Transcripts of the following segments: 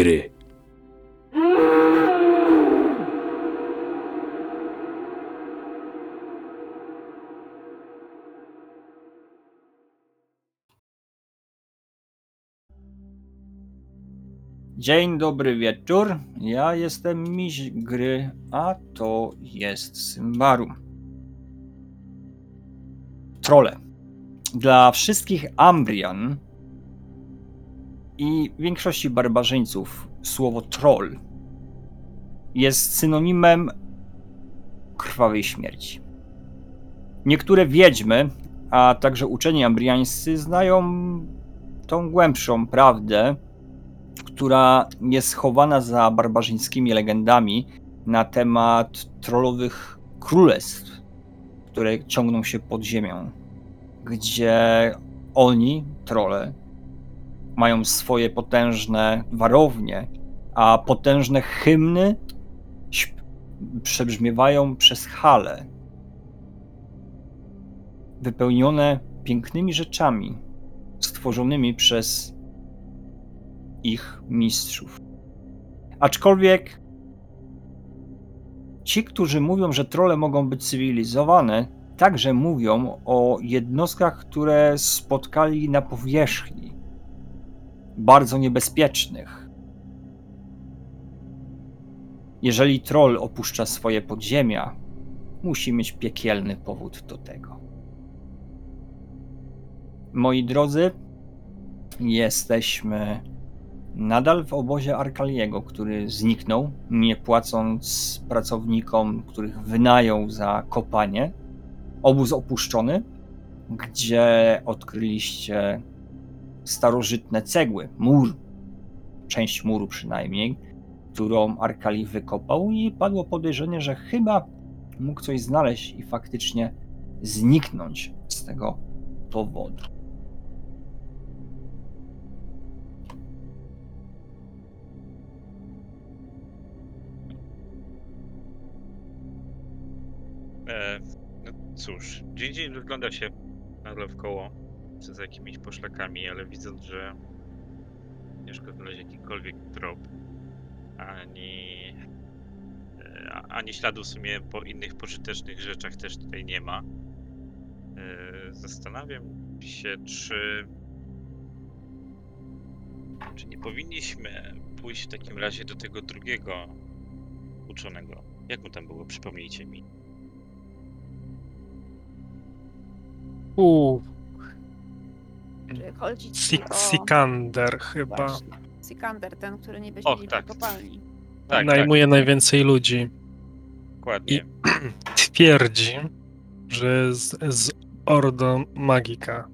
Gry. Dzień dobry wieczór. Ja jestem Miś Gry, a to jest Symbaru. Trole. Dla wszystkich Ambrian i większości barbarzyńców słowo troll jest synonimem krwawej śmierci. Niektóre wiedźmy, a także uczeni ambriańscy znają tą głębszą prawdę, która jest schowana za barbarzyńskimi legendami na temat trollowych królestw, które ciągną się pod ziemią, gdzie oni, trole, mają swoje potężne warownie, a potężne hymny przebrzmiewają przez hale, wypełnione pięknymi rzeczami stworzonymi przez ich mistrzów. Aczkolwiek ci, którzy mówią, że trole mogą być cywilizowane, także mówią o jednostkach, które spotkali na powierzchni, bardzo niebezpiecznych. Jeżeli troll opuszcza swoje podziemia, musi mieć piekielny powód do tego. Moi drodzy, jesteśmy nadal w obozie Arkaliego, który zniknął, nie płacąc pracownikom, których wynajął za kopanie. Obóz opuszczony, gdzie odkryliście starożytne cegły, mur, część muru przynajmniej, którą Arkali wykopał i padło podejrzenie, że chyba mógł coś znaleźć i faktycznie zniknąć z tego powodu. E, no cóż, dzień dzień wygląda się nagle w koło przez jakimiś poszlakami, ale widząc, że ciężko znaleźć jakikolwiek trop, ani, e, ani śladu w sumie po innych pożytecznych rzeczach też tutaj nie ma. E, Zastanawiam się, czy czy nie powinniśmy pójść w takim razie do tego drugiego uczonego. Jak mu tam było? Przypomnijcie mi. U, Czy chodzić Sik- o... Sikander chyba. Właśnie. Sikander, ten, który nie Och, wyśmieli tak. kopalni. Tak, Najmuje najwięcej ludzi. Dokładnie. I twierdzi, że z, z Ordo Magika.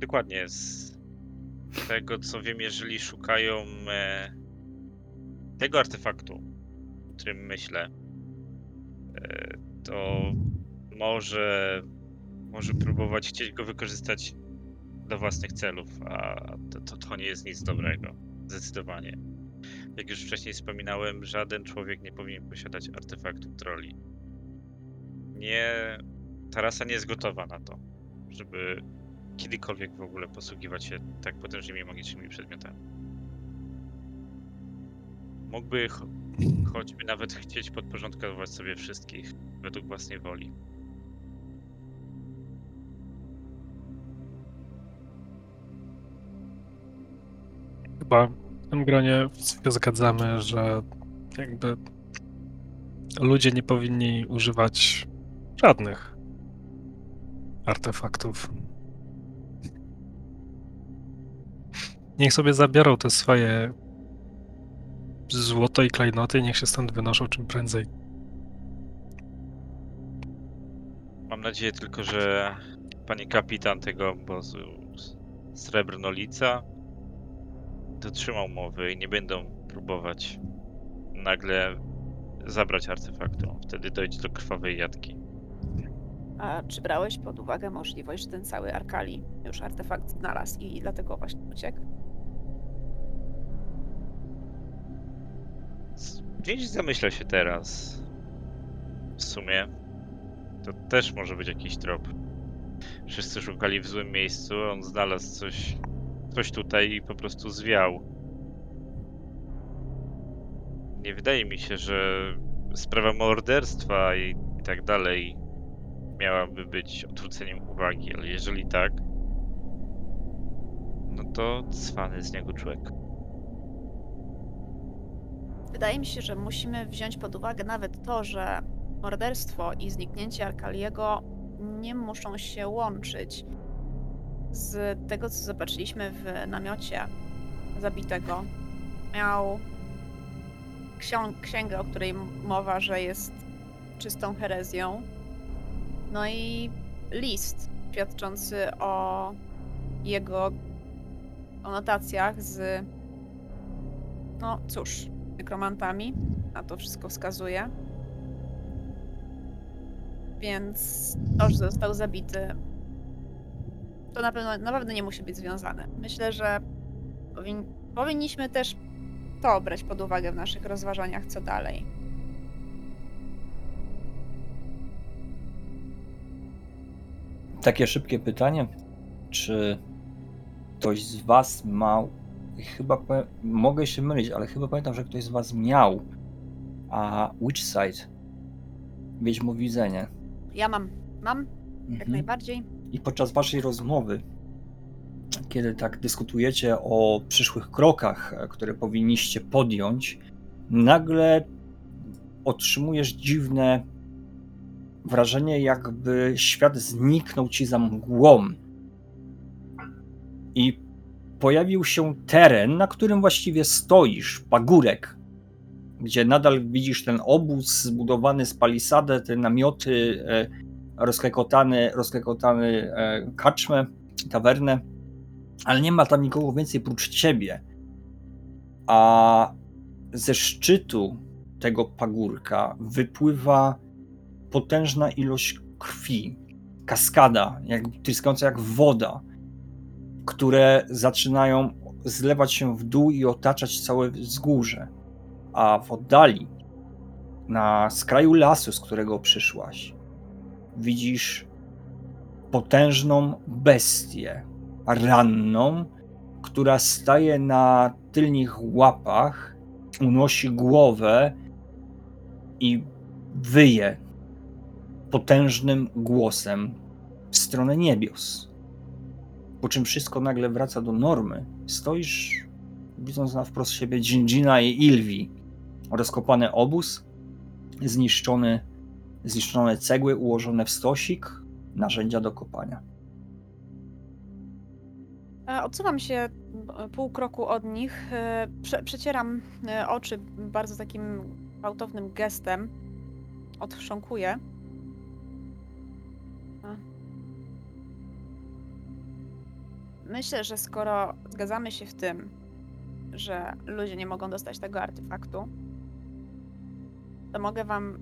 Dokładnie. Z tego co wiem, jeżeli szukają e, tego artefaktu, o którym myślę, e, to może, może próbować chcieć go wykorzystać do własnych celów, a to, to, to nie jest nic dobrego. Zdecydowanie. Jak już wcześniej wspominałem, żaden człowiek nie powinien posiadać artefaktu troli. Nie. Ta rasa nie jest gotowa na to, żeby kiedykolwiek w ogóle posługiwać się tak potężnymi magicznymi przedmiotami. Mógłby cho- choćby nawet chcieć podporządkować sobie wszystkich według własnej woli. Chyba w tym gronie się zgadzamy, że jakby ludzie nie powinni używać żadnych artefaktów. Niech sobie zabiorą te swoje złoto i klejnoty, niech się stąd wynoszą czym prędzej. Mam nadzieję tylko, że pani kapitan tego obozu Srebrnolica dotrzymał mowy i nie będą próbować nagle zabrać artefaktu. Wtedy dojdzie do krwawej jatki. A czy brałeś pod uwagę możliwość, że ten cały Arkali już artefakt znalazł i dlatego właśnie uciekł? Gdzieś zamyślę się teraz. W sumie to też może być jakiś trop. Wszyscy szukali w złym miejscu, on znalazł coś ktoś tutaj po prostu zwiał. Nie wydaje mi się, że sprawa morderstwa i, i tak dalej miałaby być odwróceniem uwagi, ale jeżeli tak, no to cwany z niego człowiek. Wydaje mi się, że musimy wziąć pod uwagę nawet to, że morderstwo i zniknięcie Arkaliego nie muszą się łączyć. Z tego, co zobaczyliśmy w namiocie zabitego, miał księgę, o której mowa, że jest czystą herezją. No i list świadczący o jego konotacjach z, no cóż, nekromantami. Na to wszystko wskazuje. Więc to, że został zabity, to na pewno, na pewno nie musi być związane. Myślę, że powin, powinniśmy też to brać pod uwagę w naszych rozważaniach, co dalej. Takie szybkie pytanie. Czy ktoś z Was ma. Chyba mogę się mylić, ale chyba pamiętam, że ktoś z Was miał. A Witch Sight. Wiedźmowidzenie. Ja mam, mam, jak Mhm. najbardziej. I podczas Waszej rozmowy, kiedy tak dyskutujecie o przyszłych krokach, które powinniście podjąć, nagle otrzymujesz dziwne wrażenie, jakby świat zniknął ci za mgłą. I pojawił się teren, na którym właściwie stoisz, pagórek, gdzie nadal widzisz ten obóz zbudowany z palisady, te namioty, e, rozklekotany, rozklekotany e, kaczmę, tawernę, ale nie ma tam nikogo więcej prócz ciebie. A ze szczytu tego pagórka wypływa potężna ilość krwi, kaskada, jak, tryskająca jak woda, które zaczynają zlewać się w dół i otaczać całe wzgórze. A w oddali, na skraju lasu, z którego przyszłaś, widzisz potężną bestię ranną, która staje na tylnych łapach, unosi głowę i wyje potężnym głosem w stronę niebios. Po czym wszystko nagle wraca do normy. Stoisz, widząc na wprost siebie Dżindzina i Ilwi. Rozkopany obóz, zniszczony, zniszczone cegły ułożone w stosik, narzędzia do kopania. E, Odsuwam się pół kroku od nich, e, prze, przecieram e, oczy bardzo takim gwałtownym gestem. Odchrząkuję. Myślę, że skoro zgadzamy się w tym, że ludzie nie mogą dostać tego artefaktu, to mogę wam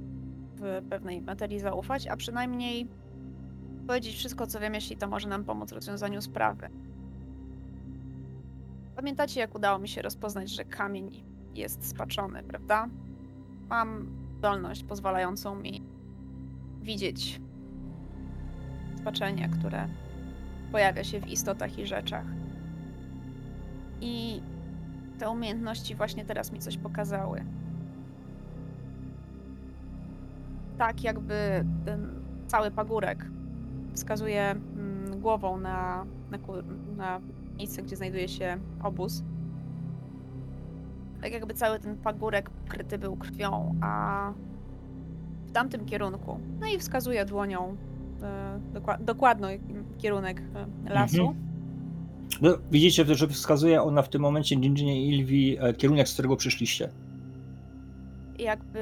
pewnej materii zaufać, a przynajmniej powiedzieć wszystko, co wiem, jeśli to może nam pomóc w rozwiązaniu sprawy. Pamiętacie, jak udało mi się rozpoznać, że kamień jest spaczony, prawda? Mam zdolność pozwalającą mi widzieć spaczenie, które pojawia się w istotach i rzeczach. I te umiejętności właśnie teraz mi coś pokazały. Tak, jakby ten cały pagórek wskazuje mm, głową na, na, na miejsce, gdzie znajduje się obóz. Tak jakby cały ten pagórek pokryty był krwią, a w tamtym kierunku. No i wskazuje dłonią e, dokła- dokładny kierunek e, lasu. Mhm. No, widzicie, że wskazuje ona w tym momencie Dżindzinie i Ilwi e, kierunek, z którego przyszliście. Jakby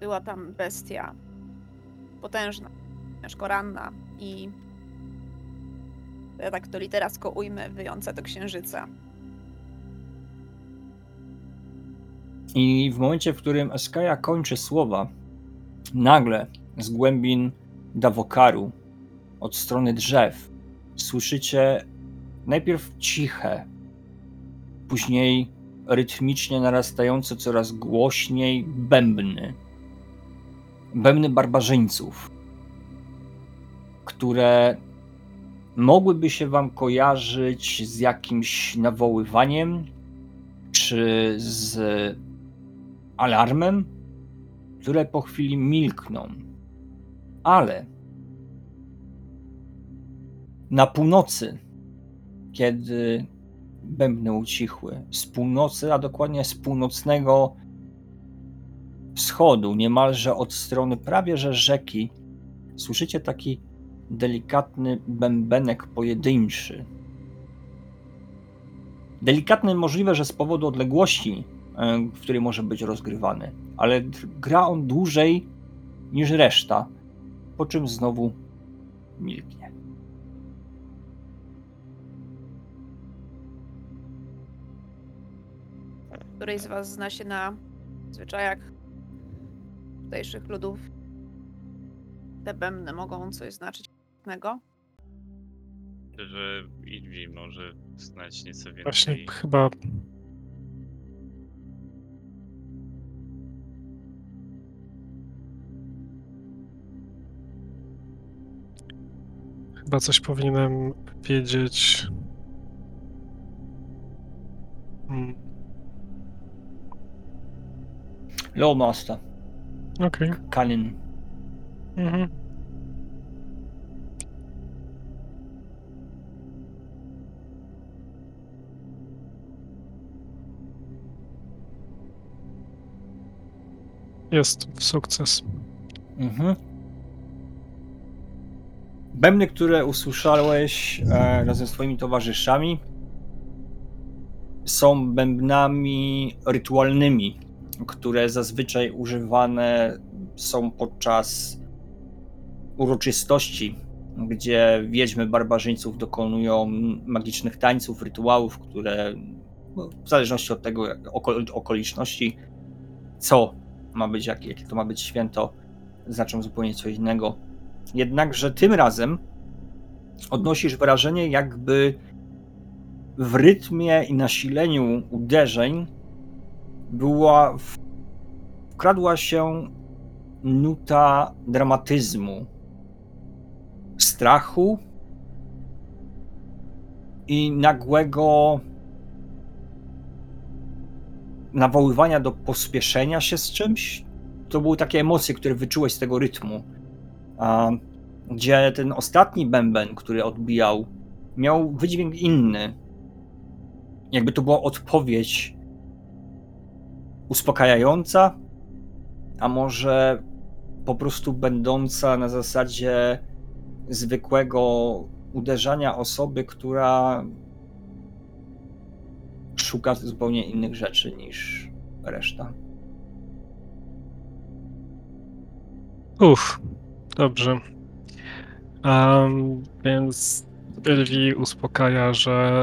była tam bestia potężna, ciężko ranna i ja tak to literacko ujmę, wyjąca do księżyca. I w momencie, w którym Eskaja kończy słowa, nagle z głębin Dawokaru, od strony drzew, słyszycie najpierw ciche, później rytmicznie narastające coraz głośniej bębny. Bębny barbarzyńców, które mogłyby się wam kojarzyć z jakimś nawoływaniem czy z alarmem, które po chwili milkną. Ale na północy, kiedy bębny ucichły, z północy, a dokładnie z północnego wschodu, niemalże od strony prawie że rzeki, słyszycie taki delikatny bębenek pojedynczy. Delikatny możliwe, że z powodu odległości, e, w której może być rozgrywany, ale gra on dłużej niż reszta, po czym znowu milknie. Któryś z was zna się na zwyczajach tutejszych ludów? Te bębny mogą coś znaczyć innego? Że Idwi może znać nieco więcej. Właśnie chyba Chyba coś powinienem wiedzieć. Mm, Lawmaster, Okej. Kanin. Mhm. Jest sukces. Mhm. Bębny, które usłyszałeś e, razem z twoimi towarzyszami, są bębnami rytualnymi, które zazwyczaj używane są podczas uroczystości, gdzie wiedźmy barbarzyńców dokonują magicznych tańców, rytuałów, które no, w zależności od tego okoliczności, co ma być, jakie, jakie to ma być święto, znaczą zupełnie coś innego. Jednakże tym razem odnosisz wrażenie, jakby w rytmie i nasileniu uderzeń była wkradła się nuta dramatyzmu, strachu i nagłego nawoływania do pospieszenia się z czymś. To były takie emocje, które wyczułeś z tego rytmu. A, gdzie ten ostatni bęben, który odbijał, miał wydźwięk inny. Jakby to była odpowiedź uspokajająca, a może po prostu będąca na zasadzie zwykłego uderzania osoby, która szuka zupełnie innych rzeczy niż reszta. Uff, dobrze. Em, więc Elwi uspokaja, że,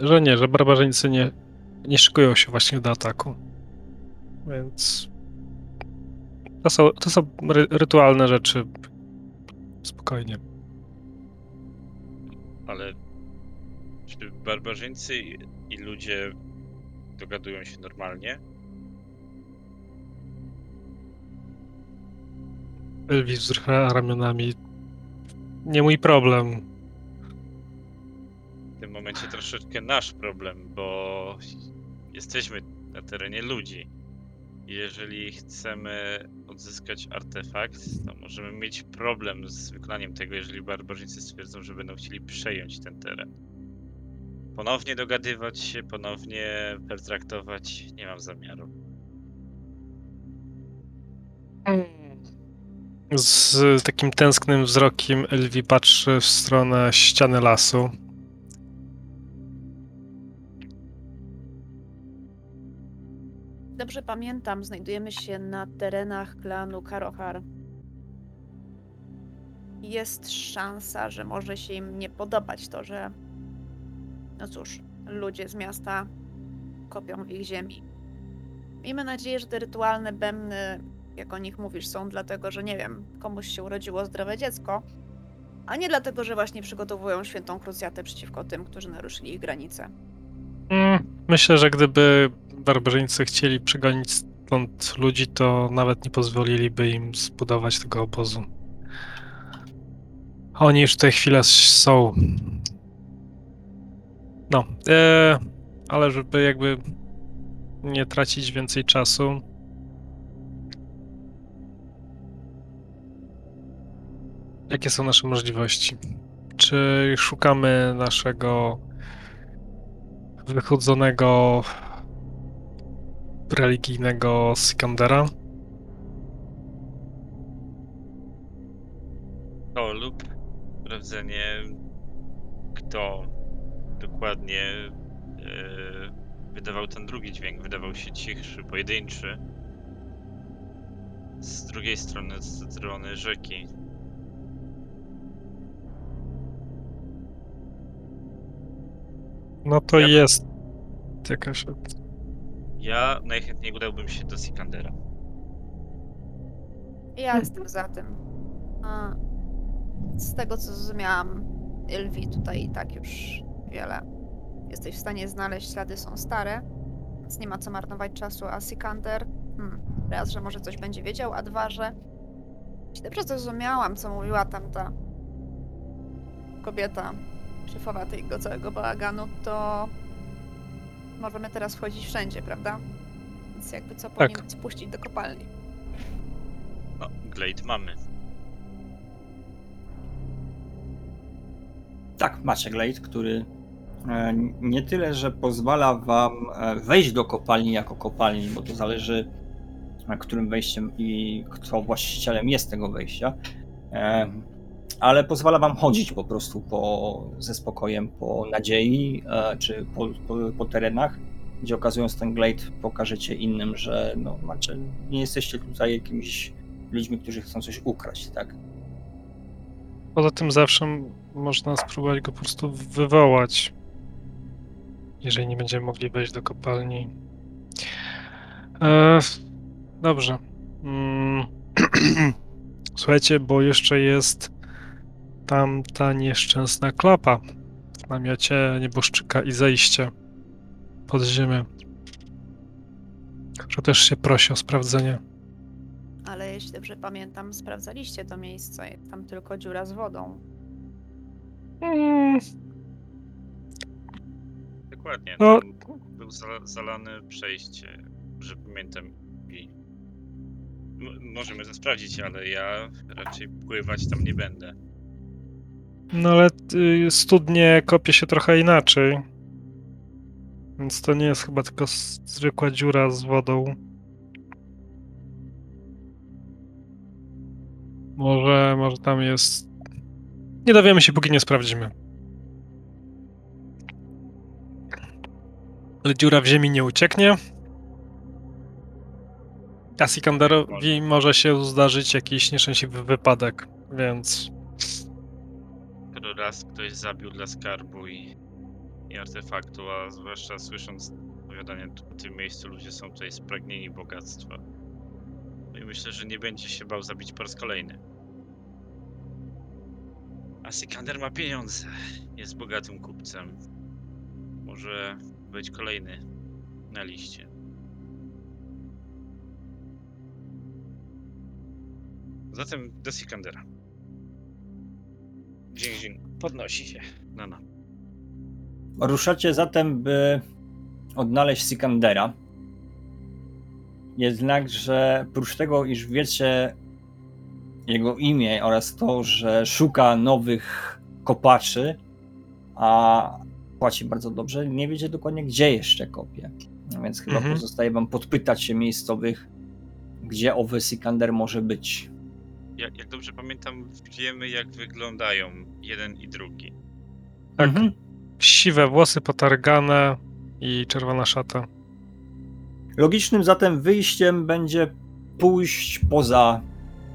że nie, że barbarzyńcy nie, nie szykują się właśnie do ataku. Więc to są, to są ry, rytualne rzeczy. Spokojnie. Ale czy barbarzyńcy i- ludzie dogadują się normalnie? Elwi wzrusza ramionami. Nie mój problem. W tym momencie troszeczkę nasz problem, bo jesteśmy na terenie ludzi. Jeżeli chcemy odzyskać artefakt, to możemy mieć problem z wykonaniem tego, jeżeli barbarzyńcy stwierdzą, że będą chcieli przejąć ten teren. Ponownie dogadywać się, ponownie pertraktować nie mam zamiaru. Z takim tęsknym wzrokiem Elwi patrzy w stronę ściany lasu. Dobrze pamiętam, znajdujemy się na terenach klanu Karohar. Jest szansa, że może się im nie podobać to, że. No cóż, ludzie z miasta kopią w ich ziemi. Miejmy nadzieję, że te rytualne bębny, jak o nich mówisz, są dlatego, że nie wiem, komuś się urodziło zdrowe dziecko, a nie dlatego, że właśnie przygotowują świętą krucjatę przeciwko tym, którzy naruszyli ich granice. Mm, Myślę, że gdyby barbarzyńcy chcieli przegonić stąd ludzi, to nawet nie pozwoliliby im zbudować tego obozu. Oni już w tej chwili są No, e, ale żeby jakby nie tracić więcej czasu. Jakie są nasze możliwości? Czy szukamy naszego wychudzonego religijnego Sikandera? To lub sprawdzenie, kto dokładnie e, wydawał ten drugi dźwięk. Wydawał się cichszy, pojedynczy. Z drugiej strony, z strony rzeki. No to Ja- jest jakaś. Ja najchętniej udałbym się do Sikandera. Ja jestem za tym. A z tego co zrozumiałam, Ylwi tutaj i tak już wiele. Jesteś w stanie znaleźć, ślady są stare, więc nie ma co marnować czasu, a Sikander, hmm, raz, że może coś będzie wiedział, a dwa, że jeśli dobrze zrozumiałam, co mówiła tamta kobieta, szefowa tego całego bałaganu, to możemy teraz wchodzić wszędzie, prawda? Więc jakby co, Tak. powinien spuścić do kopalni. No, Glade mamy. Tak, macie Glade, który e, nie tyle, że pozwala wam e, wejść do kopalni jako kopalni, bo to zależy, e, którym wejściem i kto właścicielem jest tego wejścia, ale pozwala wam chodzić po prostu po, ze spokojem po nadziei, e, czy po, po, po terenach, gdzie okazując ten Glade pokażecie innym, że no, macie, nie jesteście tutaj jakimiś ludźmi, którzy chcą coś ukraść, tak? Poza tym zawsze można spróbować go po prostu wywołać. Jeżeli nie będziemy mogli wejść do kopalni. E, dobrze. Mm. Słuchajcie, bo jeszcze jest tam ta nieszczęsna klapa w namiocie nieboszczyka i zejście pod ziemię. Że też się prosi o sprawdzenie. Ale jeśli dobrze pamiętam, sprawdzaliście to miejsce. Tam tylko dziura z wodą. Mm, Dokładnie. No. Był zala- zalane przejście, że pamiętam. I... Możemy to sprawdzić, ale ja raczej pływać tam nie będę. No ale y, studnie kopie się trochę inaczej. Więc to nie jest chyba tylko zwykła dziura z wodą. Może, może tam jest. Nie dowiemy się, póki nie sprawdzimy. Ale dziura w ziemi nie ucieknie. A Sikanderowi może się zdarzyć jakiś nieszczęśliwy wypadek, więc raz ktoś zabił dla skarbu i, i artefaktu, a zwłaszcza słysząc opowiadanie tu- o tym miejscu, ludzie są tutaj spragnieni bogactwa. No i myślę, że nie będzie się bał zabić po raz kolejny. A Sikander ma pieniądze. Jest bogatym kupcem. Może być kolejny na liście. Zatem do Sikandera. Podnosi się. No, no. Ruszacie zatem, by odnaleźć Sikandera. Jednakże prócz tego, iż wiecie jego imię oraz to, że szuka nowych kopaczy, a płaci bardzo dobrze, nie wiecie dokładnie, gdzie jeszcze kopie. No Więc chyba Mhm. pozostaje wam podpytać się miejscowych, gdzie owy Sikander może być. Jak, jak dobrze pamiętam, wiemy jak wyglądają jeden i drugi. Tak. Mhm. siwe włosy potargane i czerwona szata. Logicznym zatem wyjściem będzie pójść poza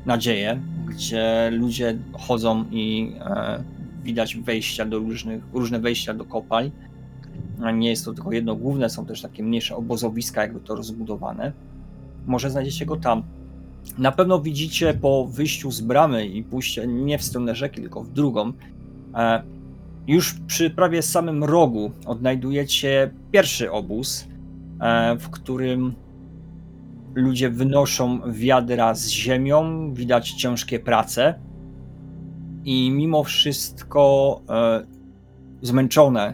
nadzieję, gdzie ludzie chodzą i e, widać wejścia do różnych, różne wejścia do kopalń. Nie jest to tylko jedno główne, są też takie mniejsze obozowiska, jakby to rozbudowane. Może znajdziecie go tam. Na pewno widzicie po wyjściu z bramy i pójście nie w stronę rzeki, tylko w drugą. E, już przy prawie samym rogu odnajdujecie pierwszy obóz, e, w którym ludzie wynoszą wiadra z ziemią, widać ciężkie prace i mimo wszystko e, zmęczone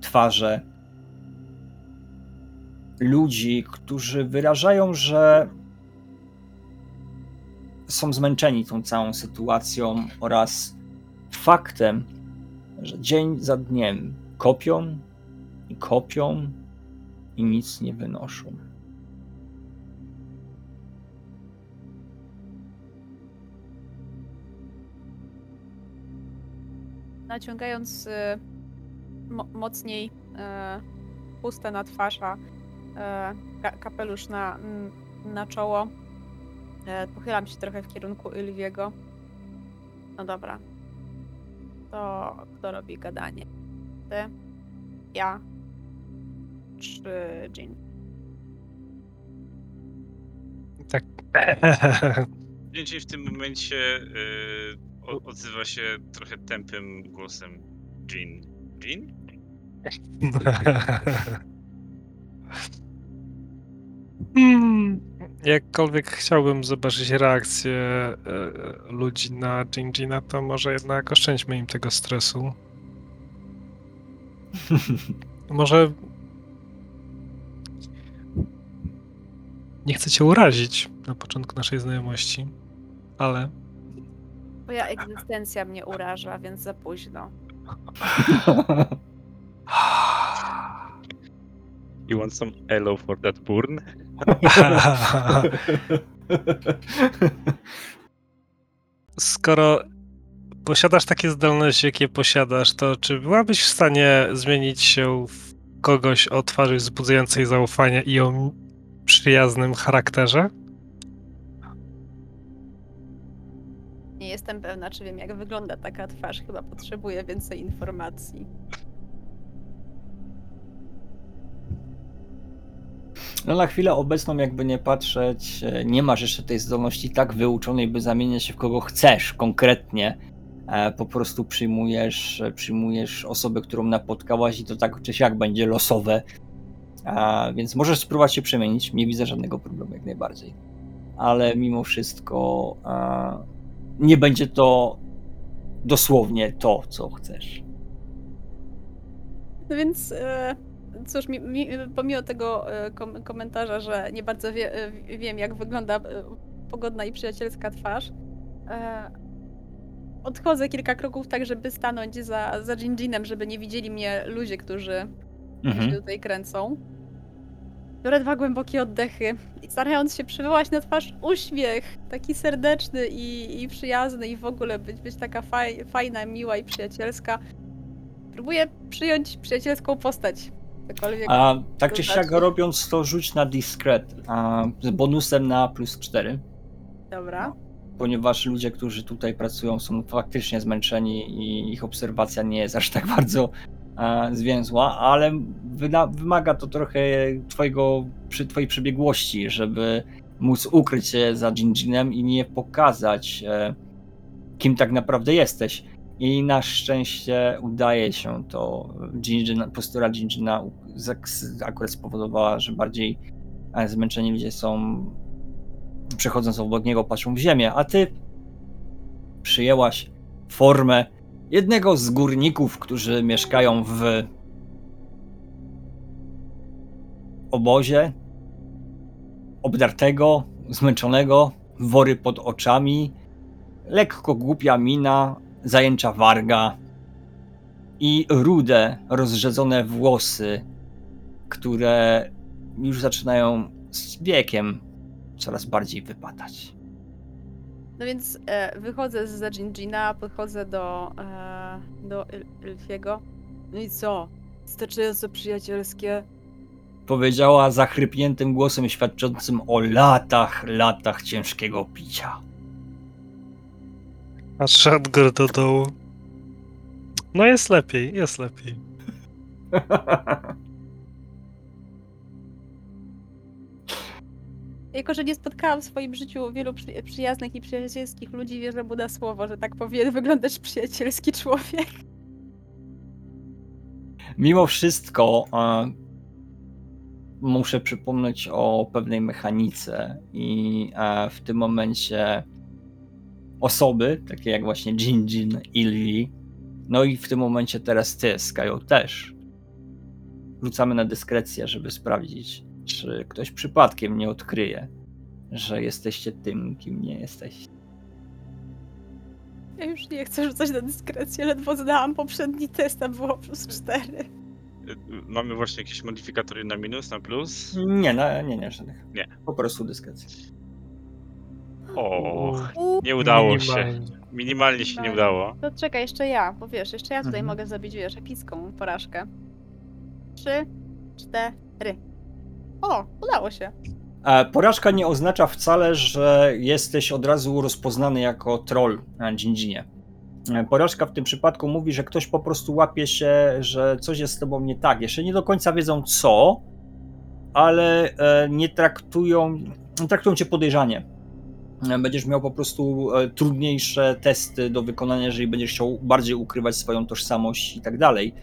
twarze ludzi, którzy wyrażają, że są zmęczeni tą całą sytuacją oraz faktem, że dzień za dniem kopią i kopią i nic nie wynoszą. Naciągając y, mo mocniej chustę na twarz, a e, ka kapelusz na, na czoło, e, pochylam się trochę w kierunku Ylwiego. No dobra. To kto robi gadanie? Ty? Ja? Czy Jean? Tak. Dzięki w tym momencie y, o- odzywa się trochę tępym głosem Jean. Jean? Hmm, Jakkolwiek chciałbym zobaczyć reakcję e, ludzi na Gingina, to może jednak oszczędźmy im tego stresu. Może. Nie chcę cię urazić na początku naszej znajomości, ale. Twoja egzystencja mnie uraża, więc za późno. You want some hello for that burn? Skoro posiadasz takie zdolności, jakie posiadasz, to czy byłabyś w stanie zmienić się w kogoś o twarzy wzbudzającej zaufanie i o przyjaznym charakterze? Nie jestem pewna, czy wiem, jak wygląda taka twarz. Chyba potrzebuję więcej informacji. No na chwilę obecną, jakby nie patrzeć, e, nie masz jeszcze tej zdolności tak wyuczonej, by zamieniać się w kogo chcesz konkretnie. E, Po prostu przyjmujesz, e, przyjmujesz osobę, którą napotkałaś i to tak czy siak będzie losowe. Więc możesz spróbować się przemienić, nie widzę żadnego problemu jak najbardziej. Ale mimo wszystko nie będzie to dosłownie to, co chcesz. No więc, cóż, mi, mi, pomimo tego e, kom, komentarza, że nie bardzo wie, e, wiem, jak wygląda e, pogodna i przyjacielska twarz, e, odchodzę kilka kroków tak, żeby stanąć za, za Ginjinem, żeby nie widzieli mnie ludzie, którzy Mhm. się tutaj kręcą. Biorę dwa głębokie oddechy i starając się przywołać na twarz uśmiech, taki serdeczny i, i przyjazny i w ogóle być, być taka faj, fajna, miła i przyjacielska, próbuję przyjąć przyjacielską postać. Cokolwiek. A tak czy siak robiąc to rzuć na discret a, z bonusem na plus 4, Dobra. ponieważ ludzie, którzy tutaj pracują są faktycznie zmęczeni i ich obserwacja nie jest aż tak bardzo a, zwięzła, ale wyda, wymaga to trochę twojego, przy twojej przebiegłości, żeby móc ukryć się za Ginjinem i nie pokazać e, kim tak naprawdę jesteś. I na szczęście udaje się to. Postura Ginjina akurat spowodowała, że bardziej e, zmęczeni ludzie są, przechodząc obok niego, patrzą w ziemię, a ty przyjęłaś formę jednego z górników, którzy mieszkają w obozie, obdartego, zmęczonego, wory pod oczami, lekko głupia mina, zajęcza warga i rude, rozrzedzone włosy, które już zaczynają z wiekiem coraz bardziej wypadać. No więc e, wychodzę z Ginjina, podchodzę do, e, do Ilfiego. No i co? Wystarczająco przyjacielskie. Powiedziała zachrypniętym głosem świadczącym o latach, latach ciężkiego picia. Od góry do dołu. No jest lepiej, jest lepiej. Jako, że nie spotkałam w swoim życiu wielu przy, przyjaznych i przyjacielskich ludzi, wierzę mu na słowo, że tak powinien wyglądać przyjacielski człowiek. Mimo wszystko e, muszę przypomnieć o pewnej mechanice i e, w tym momencie osoby, takie jak właśnie Jinjin, Ilvi, no i w tym momencie teraz ty, Skyo też, rzucamy na dyskrecję, żeby sprawdzić, czy ktoś przypadkiem nie odkryje, że jesteście tym, kim nie jesteście. Ja już nie chcę rzucać na dyskrecję, ledwo zdałam poprzedni test, a było plus 4. Y, Mamy właśnie jakieś modyfikatory na minus, na plus? Nie, no, nie, nie, żadnych. Nie. Po prostu dyskrecja. O, nie udało się. Minimalnie. Minimalnie się nie udało. To czekaj, jeszcze ja, bo wiesz, jeszcze ja tutaj Mhm. mogę zabić, wiesz, epicką porażkę. Trzy, cztery. O, udało się. E, Porażka nie oznacza wcale, że jesteś od razu rozpoznany jako troll na Dżindzinie. E, Porażka w tym przypadku mówi, że ktoś po prostu łapie się, że coś jest z tobą nie tak. Jeszcze nie do końca wiedzą co, ale e, nie traktują, nie traktują cię podejrzanie. Będziesz miał po prostu e, trudniejsze testy do wykonania, jeżeli będziesz chciał bardziej ukrywać swoją tożsamość i tak dalej.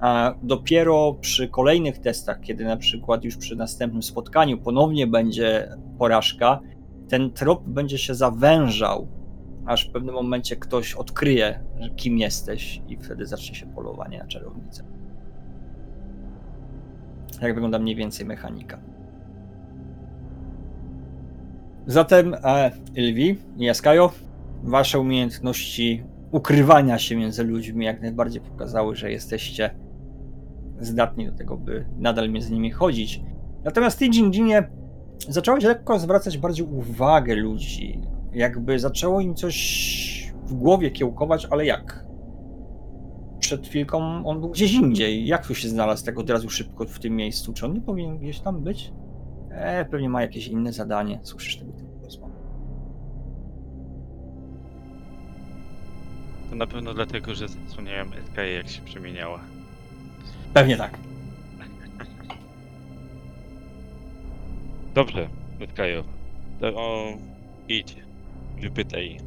A dopiero przy kolejnych testach, kiedy na przykład już przy następnym spotkaniu ponownie będzie porażka, ten trop będzie się zawężał, aż w pewnym momencie ktoś odkryje, kim jesteś, i wtedy zacznie się polowanie na czarownicę. Jak wygląda mniej więcej mechanika. Zatem, e, Ilvi i Jaskajo, wasze umiejętności ukrywania się między ludźmi jak najbardziej pokazały, że jesteście zdatni do tego, by nadal między nimi chodzić. Natomiast ty, Jinjinie, zacząłeś lekko zwracać bardziej uwagę ludzi. Jakby zaczęło im coś w głowie kiełkować, ale jak? Przed chwilką on był gdzieś indziej. Jak tu się znalazł tak od razu szybko w tym miejscu? Czy on nie powinien gdzieś tam być? E, pewnie ma jakieś inne zadanie. Słyszysz tego typu rozmowy. To na pewno dlatego, że zasłaniałem SK jak się przemieniała. Pewnie tak. Dobrze, Letkajo. To o, idź. Wypytaj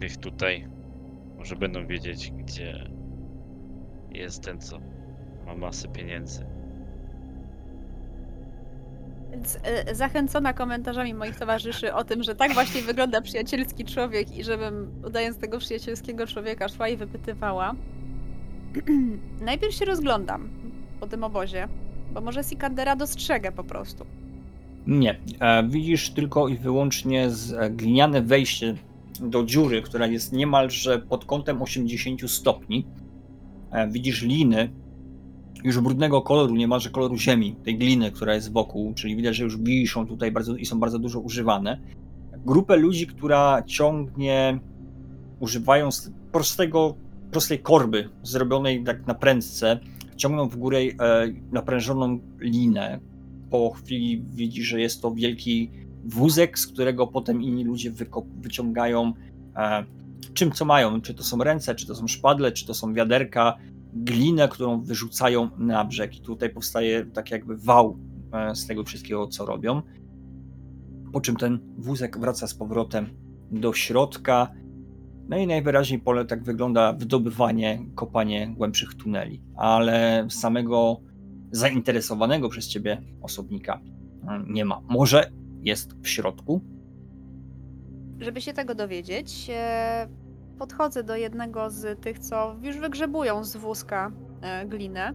tych tutaj. Może będą wiedzieć, gdzie jest ten, co ma masę pieniędzy. Więc e, zachęcona komentarzami moich towarzyszy o tym, że tak właśnie wygląda przyjacielski człowiek i żebym udając tego przyjacielskiego człowieka szła i wypytywała. Najpierw się rozglądam po tym obozie, bo może Sikandera dostrzegę po prostu. Nie. E, widzisz tylko i wyłącznie z e, gliniane wejście do dziury, która jest niemalże pod kątem 80 stopni. E, widzisz liny już brudnego koloru, niemalże koloru ziemi, tej gliny, która jest wokół, czyli widać, że już wiszą tutaj bardzo, i są bardzo dużo używane. Grupę ludzi, która ciągnie, używając prostego, prostej korby, zrobionej tak na prędce, ciągną w górę e, naprężoną linę, po chwili widzi, że jest to wielki wózek, z którego potem inni ludzie wyciągają e, czym co mają, czy to są ręce, czy to są szpadle, czy to są wiaderka, glinę, którą wyrzucają na brzeg i tutaj powstaje tak jakby wał e, z tego wszystkiego, co robią. Po czym ten wózek wraca z powrotem do środka. No i najwyraźniej pole tak wygląda wydobywanie, kopanie głębszych tuneli, ale samego zainteresowanego przez ciebie osobnika e, nie ma. Może jest w środku. Żeby się tego dowiedzieć, e, podchodzę do jednego z tych, co już wygrzebują z wózka e, glinę.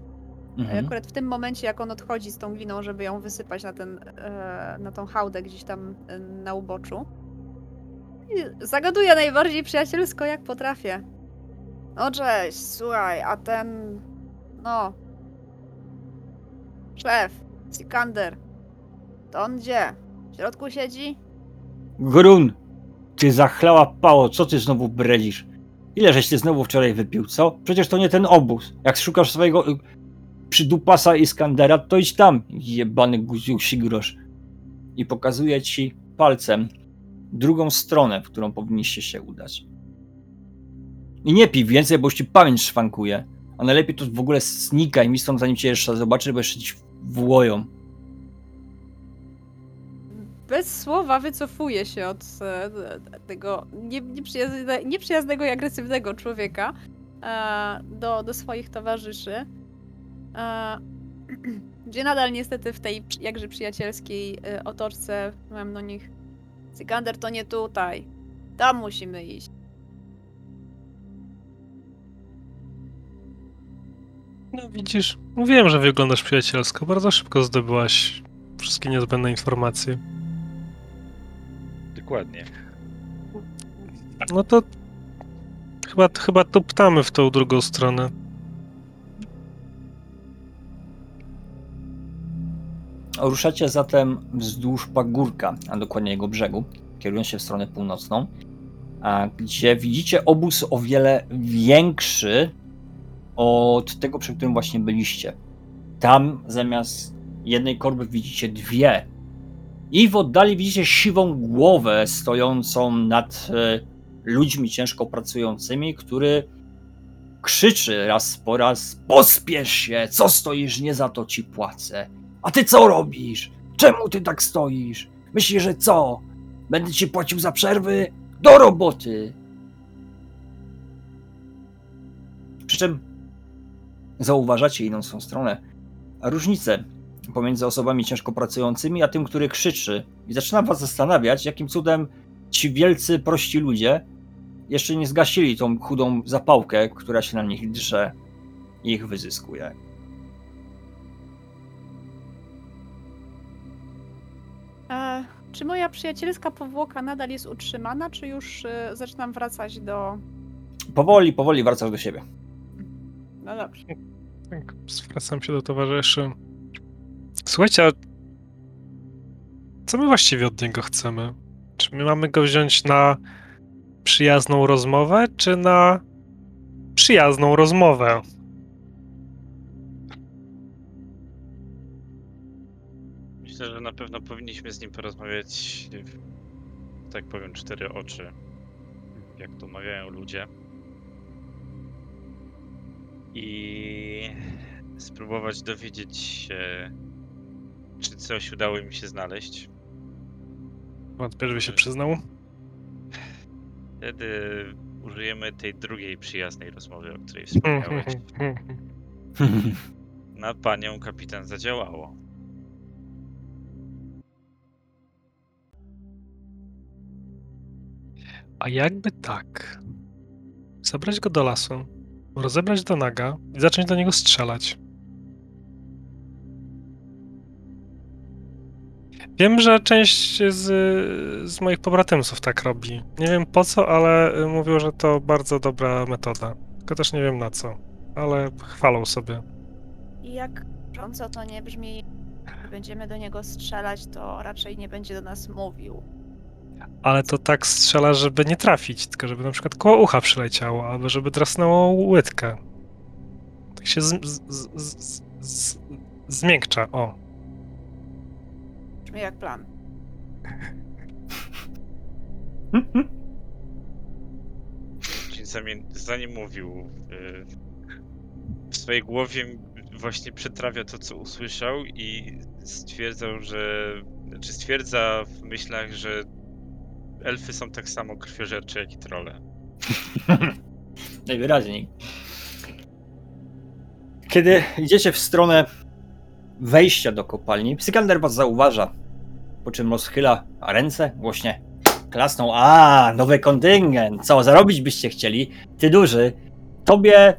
Mhm. Akurat w tym momencie, jak on odchodzi z tą gliną, żeby ją wysypać na, ten, e, na tą hałdę gdzieś tam e, na uboczu. I zagaduję najbardziej przyjacielsko, jak potrafię. No cześć, słuchaj, a ten... No... Szef, Sikander. To on gdzie? W środku siedzi? Grun, ty zachlała pało, co ty znowu bredzisz? Ile żeś ty znowu wczoraj wypił, co? Przecież to nie ten obóz. Jak szukasz swojego y, przydupasa Iskandera, to idź tam, jebany guziu sigrosz. I pokazuje ci palcem drugą stronę, w którą powinniście się udać. I nie pij więcej, bo już ci pamięć szwankuje. A najlepiej to w ogóle znikaj mi stąd, zanim cię jeszcze zobaczy, bo jeszcze ci włoją. Bez słowa wycofuje się od e, tego nie- nieprzyjazne, nieprzyjaznego i agresywnego człowieka e, do, do swoich towarzyszy. E, Gdzie nadal niestety w tej jakże przyjacielskiej otoczce mam do nich Sykander to nie tutaj. Tam musimy iść. No widzisz, mówiłem, że wyglądasz przyjacielsko. Bardzo szybko zdobyłaś wszystkie niezbędne informacje. Dokładnie. No to chyba, chyba tuptamy w tą drugą stronę. Ruszacie zatem wzdłuż pagórka, a dokładnie jego brzegu, kierując się w stronę północną, a gdzie widzicie obóz o wiele większy od tego, przy którym właśnie byliście. Tam zamiast jednej korby widzicie dwie. I w oddali widzicie siwą głowę stojącą nad e, ludźmi ciężko pracującymi, który krzyczy raz po raz: Pospiesz się, co stoisz, nie za to ci płacę. A ty co robisz? Czemu ty tak stoisz? Myślisz, że co? Będę ci płacił za przerwy? Do roboty! Przy czym zauważacie tą stronę różnicę pomiędzy osobami ciężko pracującymi, a tym, który krzyczy. I zaczynam was zastanawiać, jakim cudem ci wielcy, prości ludzie jeszcze nie zgasili tą chudą zapałkę, która się na nich drze i ich wyzyskuje. E, czy moja przyjacielska powłoka nadal jest utrzymana, czy już e, zaczynam wracać do. Powoli, powoli wracasz do siebie. No dobrze. Tak, zwracam się do towarzyszy. Słuchajcie, a co my właściwie od niego chcemy? Czy my mamy go wziąć na przyjazną rozmowę, czy na przyjazną rozmowę? Myślę, że na pewno powinniśmy z nim porozmawiać, w, tak powiem, cztery oczy. Jak to mawiają ludzie. I spróbować dowiedzieć się, czy coś udało im się znaleźć. Wątpię, żeby się przyznał. Wtedy użyjemy tej drugiej przyjaznej rozmowy, o której wspomniałeś. Na panią kapitan zadziałało. A jakby tak? Zabrać go do lasu, rozebrać do naga i zacząć do niego strzelać. Wiem, że część z, z moich pobratymców tak robi. Nie wiem po co, ale y, mówią, że to bardzo dobra metoda. Tylko też nie wiem na co. Ale chwalą sobie. I jak rząco to nie brzmi, będziemy do niego strzelać, to raczej nie będzie do nas mówił. Ale to tak strzela, żeby nie trafić, tylko żeby na przykład koło ucha przyleciało, albo żeby drasnęło łydkę. Tak się z, z, z, z, z, zmiękcza, o. Brzmi jak plan. Czyli zanim, zanim mówił, y, w swojej głowie właśnie przetrawia to, co usłyszał i stwierdzał, że. Czy stwierdza w myślach, że elfy są tak samo krwiożercze jak i trolle. Najwyraźniej. Kiedy idziecie w stronę wejścia do kopalni, Psykander was zauważa, po czym rozchyla ręce, głośnie klasną. A, nowy kontyngent. Co, zarobić byście chcieli? Ty duży, tobie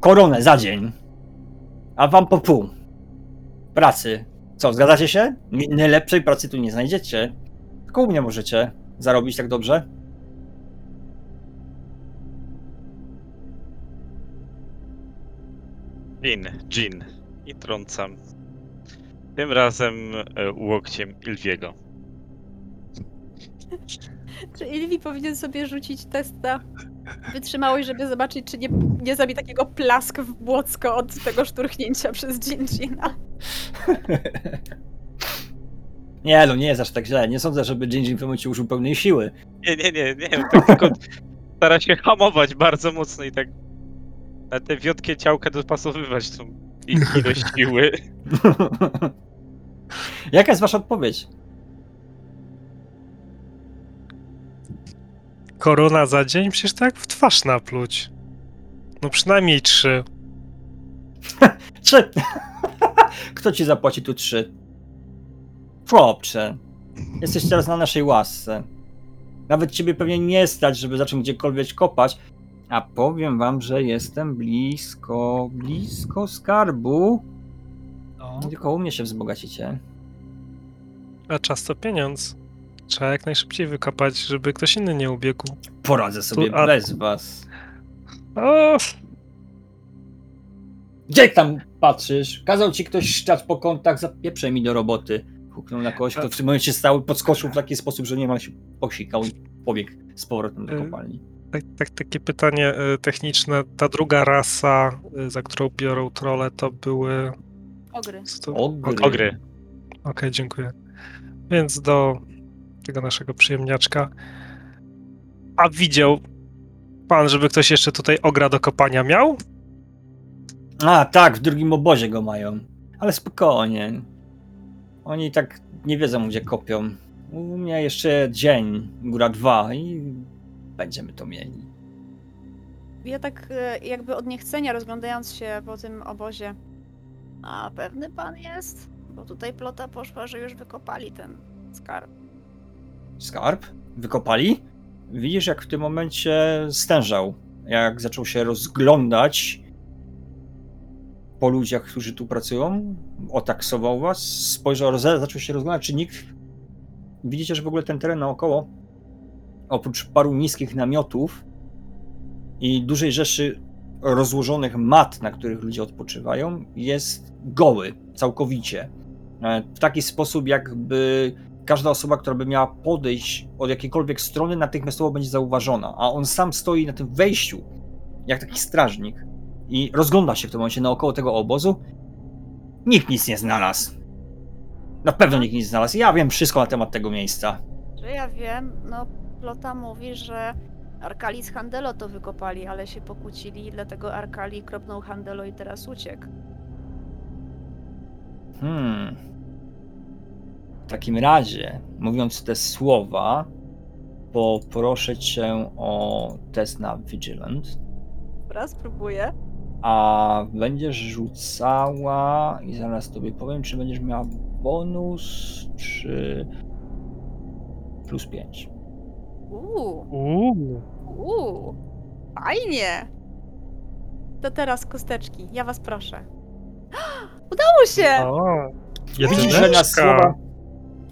koronę za dzień, a wam po pół pracy. Co, zgadzacie się? Nie lepszej pracy tu nie znajdziecie. Tylko u mnie możecie zarobić tak dobrze. Gin, gin. I trącam. Tym razem e, łokciem Ilwiego. Czy Ilvi powinien sobie rzucić test na wytrzymałość, żeby zobaczyć, czy nie, nie zabije takiego plask w błocko od tego szturchnięcia przez Jinjina? Nie, no nie jest aż tak źle. Nie sądzę, żeby Jinjin w tym momencie użył pełnej siły. Nie, nie, nie, nie, tak tylko stara się hamować bardzo mocno i tak na te wiotkie ciałka dopasowywać tą i- ilość siły. Jaka jest wasza odpowiedź? Korona za dzień? Przecież tak w twarz napluć. No przynajmniej trzy. Trzy! Kto ci zapłaci tu trzy? Chłopcze, jesteś teraz na naszej łasce. Nawet ciebie pewnie nie stać, żeby zacząć gdziekolwiek kopać, A powiem wam, że jestem blisko, blisko skarbu. No. Tylko u mnie się wzbogacicie. A czas to pieniądz. Trzeba jak najszybciej wykopać, żeby ktoś inny nie ubiegł. Poradzę sobie Tu- a- bez was. O, Gdzie tam patrzysz? Kazał ci ktoś szczać po kątach, zapieprzaj mi do roboty. Huknął na kogoś, kto w tym momencie stał, podskoczył w taki sposób, że niemal się posikał i pobiegł z powrotem do Y, kopalni. Tak, tak, takie pytanie y, techniczne. Ta druga rasa, y, za którą biorą trole, to były. Ogry. to- Ogry. Ogry. Okej, dziękuję. Więc do tego naszego przyjemniaczka. A widział pan, żeby ktoś jeszcze tutaj ogra do kopania miał? A, tak, w drugim obozie go mają. Ale spokojnie. Oni tak nie wiedzą, gdzie kopią. U mnie jeszcze dzień, góra dwa i będziemy to mieli. Ja tak e, jakby od niechcenia rozglądając się po tym obozie. A pewny pan jest? Bo tutaj plota poszła, że już wykopali ten skarb. Skarb? Wykopali? Widzisz, jak w tym momencie stężał. Jak zaczął się rozglądać po ludziach, którzy tu pracują, otaksował was, spojrzał, zaczął się rozglądać, czy nikt. Widzicie, że w ogóle ten teren naokoło, oprócz paru niskich namiotów i dużej rzeszy rozłożonych mat, na których ludzie odpoczywają, jest goły całkowicie. E, W taki sposób, jakby każda osoba, która by miała podejść od jakiejkolwiek strony, natychmiastowo będzie zauważona, a on sam stoi na tym wejściu, jak taki strażnik i rozgląda się w tym momencie naokoło tego obozu. Nikt nic nie znalazł. Na pewno nikt nic nie znalazł. Ja wiem wszystko na temat tego miejsca. Że ja wiem, no plota mówi, że Arkali z Handelo to wykopali, ale się pokłócili, dlatego Arkali kropnął Handelo i teraz uciekł. Hmm. W takim razie, mówiąc te słowa, poproszę cię o test na Vigilant. Dobra, spróbuję. A będziesz rzucała i zaraz tobie powiem, czy będziesz miała bonus, czy plus 5. Uuu, Uuu. uuu, fajnie. To teraz kosteczki, ja was proszę. Udało się! O, Widzisz, że na jedyneczka. słowa,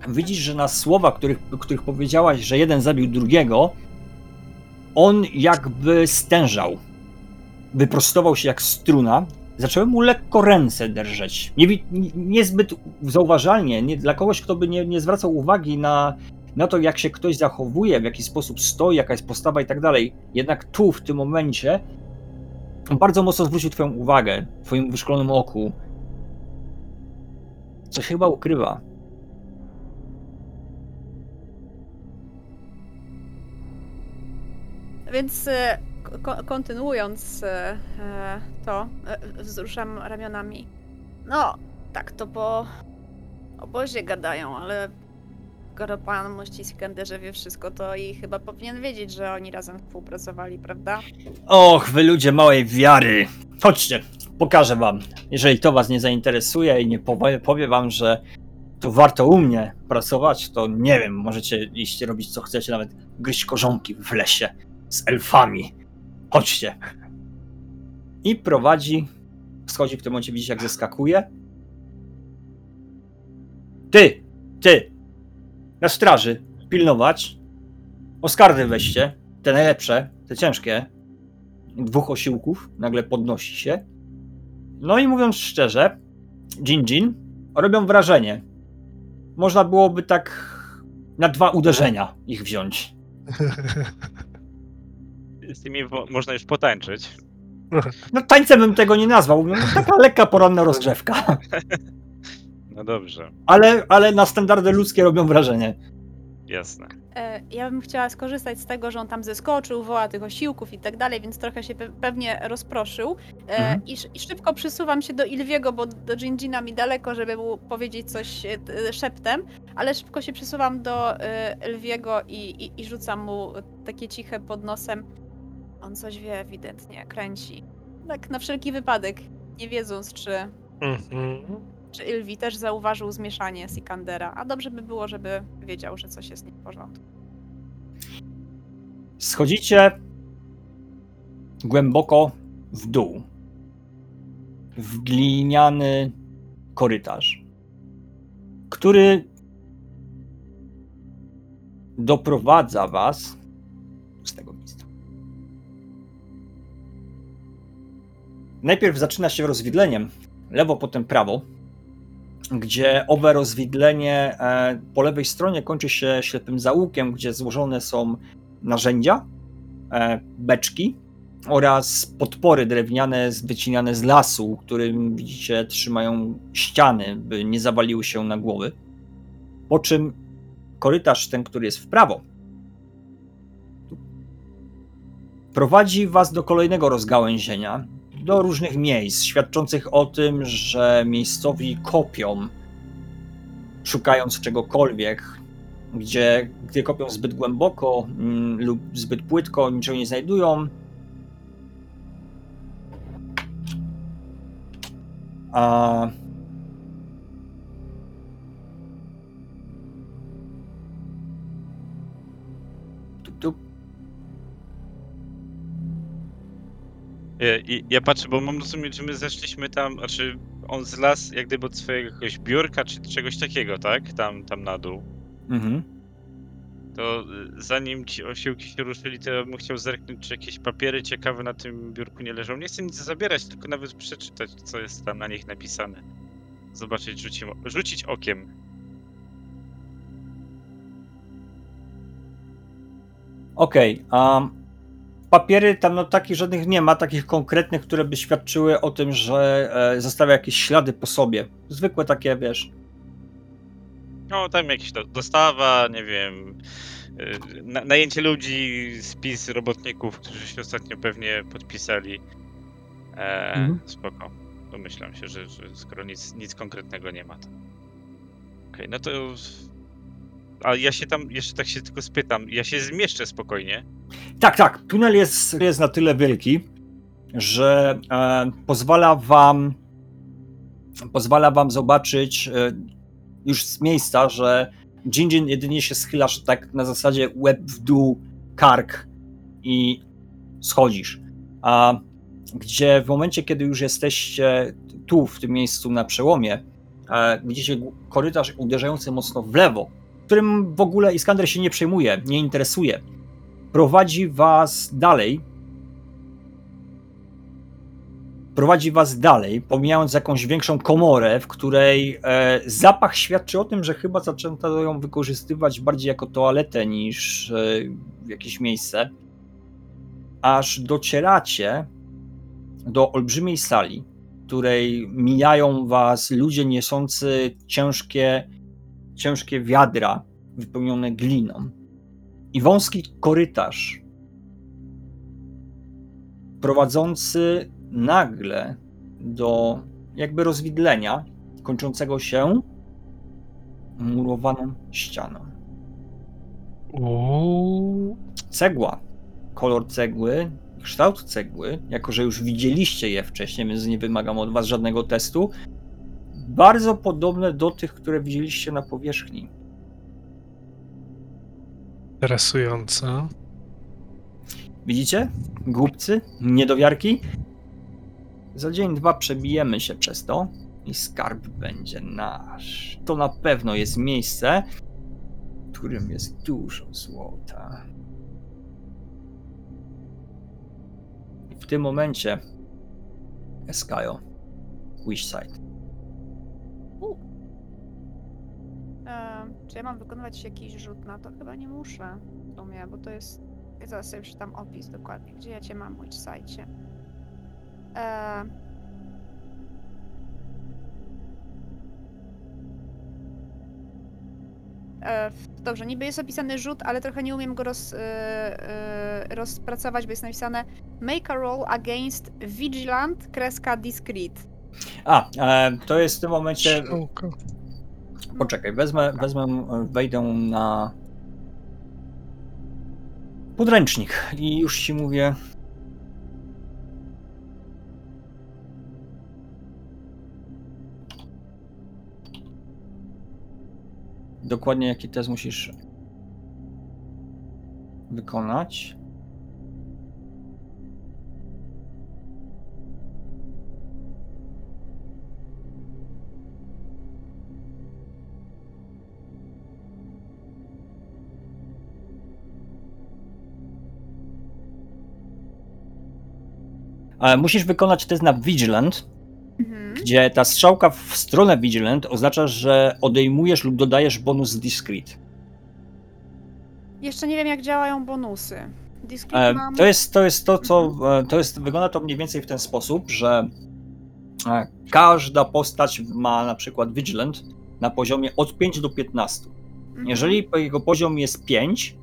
widzisz, że na słowa, których, których powiedziałaś, że jeden zabił drugiego, on jakby stężał. Wyprostował się jak struna. Zaczęły mu lekko ręce drżeć. Nie, wi- nie- niezbyt zauważalnie, nie, dla kogoś, kto by nie, nie zwracał uwagi na, na to, jak się ktoś zachowuje, w jaki sposób stoi, jaka jest postawa i tak dalej. Jednak tu, w tym momencie, bardzo mocno zwrócił Twoją uwagę, Twoim wyszkolonym oku. Coś chyba ukrywa. Więc e, ko- kontynuując e, e, to, wzruszam ramionami. No, tak to po obozie gadają, ale skoro pan mości Skanderze wie wszystko, to i chyba powinien wiedzieć, że oni razem współpracowali, prawda? Och, wy ludzie małej wiary. Chodźcie, pokażę wam. Jeżeli to was nie zainteresuje i nie powie, powie wam, że to warto u mnie pracować, to nie wiem, możecie iść robić co chcecie, nawet gryźć korzonki w lesie z elfami. Chodźcie. I prowadzi, schodzi w tym momencie, widzicie jak zeskakuje. Ty, ty, na straży, pilnować. Oskardy weźcie, te najlepsze, te ciężkie, dwóch osiłków nagle podnosi się. No i mówiąc szczerze, Jin Jin robią wrażenie. Można byłoby tak na dwa uderzenia ich wziąć. Z tymi można już potańczyć. No tańcem bym tego nie nazwał, no, taka lekka poranna rozgrzewka. No dobrze, Ale, ale na standardy ludzkie robią wrażenie. jasne. E, Ja bym chciała skorzystać z tego, że on tam zeskoczył, woła tych osiłków i tak dalej, więc trochę się pe- pewnie rozproszył. E, Mhm. i, sz- I szybko przysuwam się do Ilwiego, bo do Ginjina mi daleko, żeby mu powiedzieć coś e, t- szeptem, ale szybko się przesuwam do e, Ilwiego i, i, i rzucam mu takie ciche pod nosem. On coś wie ewidentnie, kręci. Tak na wszelki wypadek, nie wiedząc, czy, Mhm. Czy Ilwi też zauważył zmieszanie Sikandera, a dobrze by było, żeby wiedział, że coś jest nie w porządku. Schodzicie głęboko w dół, w gliniany korytarz, który doprowadza was z tego miejsca. Najpierw zaczyna się rozwidleniem, lewo, potem prawo, gdzie owe rozwidlenie e, po lewej stronie kończy się ślepym zaułkiem, gdzie złożone są narzędzia, e, beczki oraz podpory drewniane wycinane z lasu, którym widzicie trzymają ściany, by nie zawaliły się na głowy. Po czym korytarz ten, który jest w prawo, prowadzi was do kolejnego rozgałęzienia, do różnych miejsc, świadczących o tym, że miejscowi kopią, szukając czegokolwiek, gdzie gdy kopią zbyt głęboko mm, lub zbyt płytko, niczego nie znajdują. A Ja, i- ja patrzę, bo mam rozumieć, że my zeszliśmy tam, znaczy on zlazł jak gdyby od swojego jakiegoś biurka czy czegoś takiego, tak? Tam, tam na dół. Mhm. To y, zanim ci osiłki się ruszyli, to ja bym chciał zerknąć, czy jakieś papiery ciekawe na tym biurku nie leżą. Nie chcę nic zabierać, tylko nawet przeczytać, co jest tam na nich napisane. Zobaczyć, rzucić, rzucić okiem. Okej, a papiery tam no takich żadnych nie ma, takich konkretnych, które by świadczyły o tym, że e, zostawia jakieś ślady po sobie. Zwykłe takie, wiesz. No, tam jakieś do, dostawa, nie wiem, y, na, najęcie ludzi, spis robotników, którzy się ostatnio pewnie podpisali. E, Mhm. Spoko. Domyślam się, że, że skoro nic, nic konkretnego nie ma. to- Okej, no to... A ja się tam, jeszcze tak się tylko spytam, ja się zmieszczę spokojnie. Tak, tak, tunel jest, jest na tyle wielki, że e, pozwala wam pozwala wam zobaczyć e, już z miejsca, że Jinjin jedynie się schylasz tak na zasadzie łeb w dół, kark i schodzisz. A gdzie w momencie, kiedy już jesteście tu, w tym miejscu na przełomie, e, widzicie korytarz uderzający mocno w lewo, którym w ogóle Iskander się nie przejmuje, nie interesuje. Prowadzi was dalej. Prowadzi was dalej, pomijając jakąś większą komorę, w której e, zapach świadczy o tym, że chyba zaczęto ją wykorzystywać bardziej jako toaletę niż e, jakieś miejsce. Aż docieracie do olbrzymiej sali, w której mijają was ludzie niosący ciężkie, ciężkie wiadra wypełnione gliną i wąski korytarz prowadzący nagle do jakby rozwidlenia kończącego się murowaną ścianą. Cegła, kolor cegły, kształt cegły, jako że już widzieliście je wcześniej, więc nie wymagam od was żadnego testu, bardzo podobne do tych, które widzieliście na powierzchni. Interesujące. Widzicie? Głupcy, niedowiarki. Za dzień, dwa przebijemy się przez to i skarb będzie nasz. To na pewno jest miejsce, w którym jest dużo złota. I w tym momencie Eskajo, Wishside. E, czy ja mam wykonywać jakiś rzut na to? Chyba nie muszę w sumie, bo to jest... Ja zaraz sobie przeczytam opis dokładnie, gdzie ja cię mam w sajcie. E... E, dobrze, niby jest opisany rzut, ale trochę nie umiem go roz, e, e, rozpracować, bo jest napisane Make a roll against vigilant, kreska discreet. A, e, to jest w tym momencie. Poczekaj, wezmę, wezmę, wejdę na podręcznik i już ci mówię. Dokładnie jaki test musisz wykonać. Musisz wykonać test na Vigilant, Mhm. gdzie ta strzałka w stronę Vigilant oznacza, że odejmujesz lub dodajesz bonus Discreet. Jeszcze nie wiem, jak działają bonusy. Discreet E, mam... To jest to, jest to co. e, To jest, wygląda to mniej więcej w ten sposób, że e, każda postać ma na przykład Vigilant na poziomie od 5 do 15. Mhm. Jeżeli jego poziom jest 5,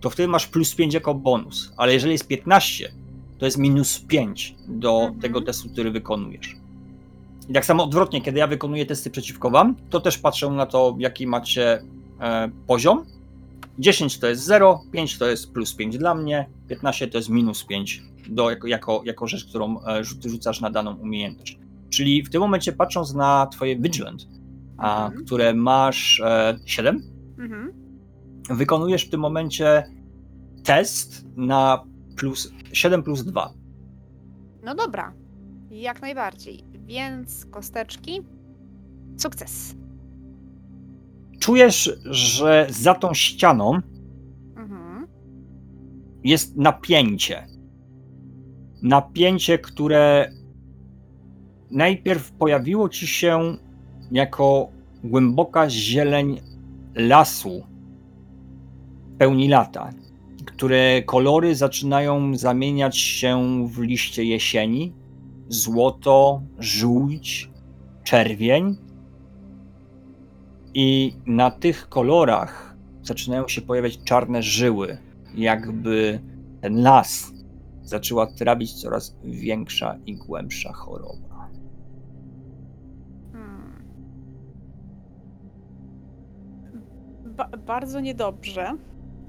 to wtedy masz plus 5 jako bonus, ale jeżeli jest 15, to jest minus 5 do Mhm. tego testu, który wykonujesz. I tak samo odwrotnie, kiedy ja wykonuję testy przeciwko wam, to też patrzę na to, jaki macie e, poziom. 10 to jest 0, 5 to jest plus 5 dla mnie, 15 to jest minus 5 do, jako, jako, jako rzecz, którą e, rzu- rzucasz na daną umiejętność. Czyli w tym momencie patrząc na twoje Vigilant, a, Mhm. które masz e, 7, Mhm. wykonujesz w tym momencie test na plus 7 plus 2. No dobra, jak najbardziej. Więc kosteczki. Sukces. Czujesz, że za tą ścianą Mhm. jest napięcie. Napięcie, które najpierw pojawiło ci się jako głęboka zieleń lasu w pełni lata, które kolory zaczynają zamieniać się w liście jesieni, złoto, żółć, czerwień. I na tych kolorach zaczynają się pojawiać czarne żyły, jakby ten las zaczęła trawić coraz większa i głębsza choroba. Hmm. Ba- bardzo niedobrze.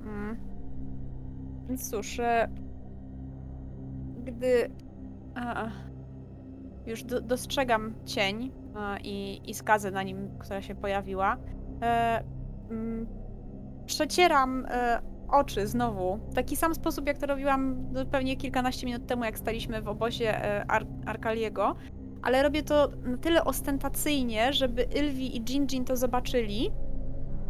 Mm. Więc cóż, e, gdy e, już do, dostrzegam cień e, i, i skazę na nim, która się pojawiła, e, mm, przecieram e, oczy znowu w taki sam sposób, jak to robiłam pewnie kilkanaście minut temu, jak staliśmy w obozie e, Ar- Arkaliego, ale robię to na tyle ostentacyjnie, żeby Ylwi i Jinjin to zobaczyli.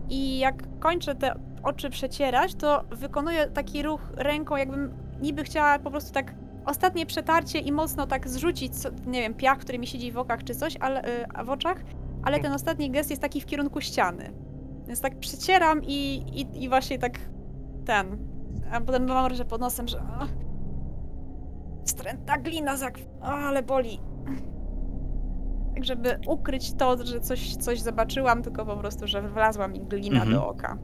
I jak kończę te oczy przecierać, to wykonuję taki ruch ręką, jakbym niby chciała po prostu tak ostatnie przetarcie i mocno tak zrzucić, co, nie wiem, piach, który mi siedzi w okach czy coś, ale, y, w oczach, ale ten ostatni gest jest taki w kierunku ściany. Więc tak przecieram i, i, i właśnie tak ten. A potem mam że pod nosem, że. Wstrętna glina, zak... ale boli. Tak, żeby ukryć to, że coś, coś zobaczyłam, tylko po prostu, że wlazła mi glina Mhm. do oka.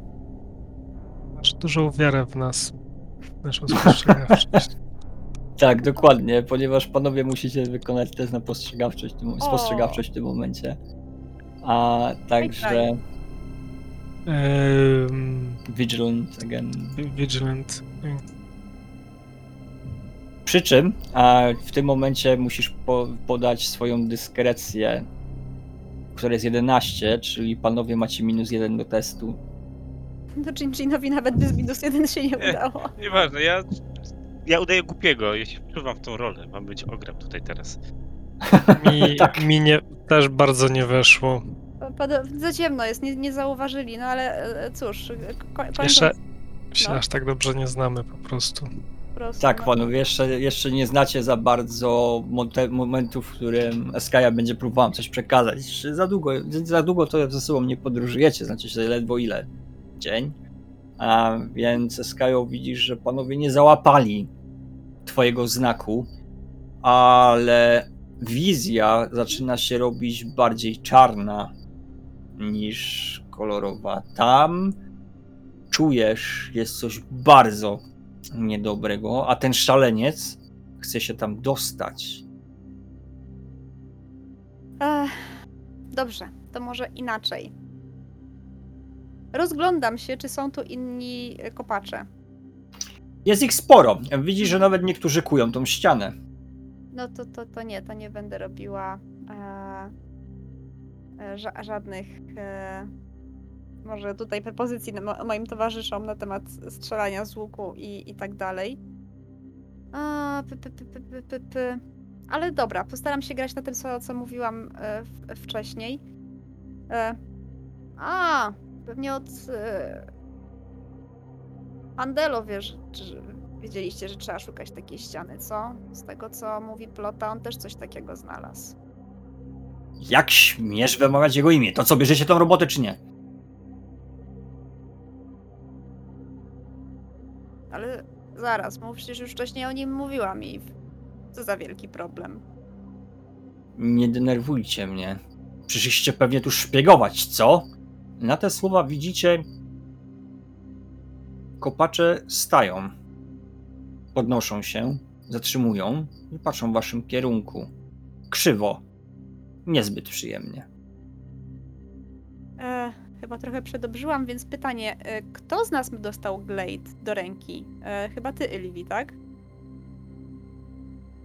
Masz dużą wiarę w nas. w Naszą spostrzegawczość. Tak, dokładnie, ponieważ panowie musicie wykonać test na postrzegawczość spostrzegawczość w tym momencie. A także Vigilant again. Vigilant. Przy czym a w tym momencie musisz po, podać swoją dyskrecję, która jest 11, czyli panowie macie minus 1 do testu. No Jinjinowi nawet bez minus jeden się nie Nie. udało. Nieważne, ja, ja udaję głupiego, jeśli wpływam w tą rolę. Mam być ogrem tutaj teraz. Mi, Tak. mi nie, też bardzo nie weszło. Za ciemno jest, nie, nie zauważyli, no ale e, cóż, ko- kończąc Jeszcze się No. aż tak dobrze nie znamy po prostu. po prostu, Tak, no. panowie, jeszcze, jeszcze nie znacie za bardzo momentu, w którym Eskaja będzie próbowała coś przekazać. Za długo, za długo to ze sobą nie podróżujecie, znaczy się ledwo ile? Dzień? A więc Eskajo widzisz, że panowie nie załapali twojego znaku, ale wizja zaczyna się robić bardziej czarna niż kolorowa. Tam czujesz, jest coś bardzo niedobrego, a ten szaleniec chce się tam dostać. Ech, dobrze, to może inaczej. Rozglądam się, czy są tu inni kopacze. Jest ich sporo. Widzisz, że nawet niektórzy kują tą ścianę. No to, to, to nie, to nie będę robiła e, e, ża- żadnych e, może tutaj propozycji mo- moim towarzyszom na temat strzelania z łuku i, i tak dalej. A, py, py, py, py, py. Ale dobra, postaram się grać na tym, co, co mówiłam e, w, wcześniej. E, a, pewnie od e, Andelo wiesz, czy, wiedzieliście, że trzeba szukać takiej ściany, co? Z tego, co mówi Plota, on też coś takiego znalazł. Jak śmiesz wymawiać jego imię? To co, bierzecie tą robotę czy nie? Ale zaraz, bo przecież już wcześniej o nim mówiłam i co za wielki problem. Nie denerwujcie mnie. Przyszliście pewnie tu szpiegować, co? Na te słowa widzicie. Kopacze stają. Podnoszą się, zatrzymują i patrzą w waszym kierunku. Krzywo. Niezbyt przyjemnie. E, chyba trochę przedobrzyłam, więc pytanie, e, kto z nas dostał Glade do ręki? E, chyba ty, Ylvi, tak?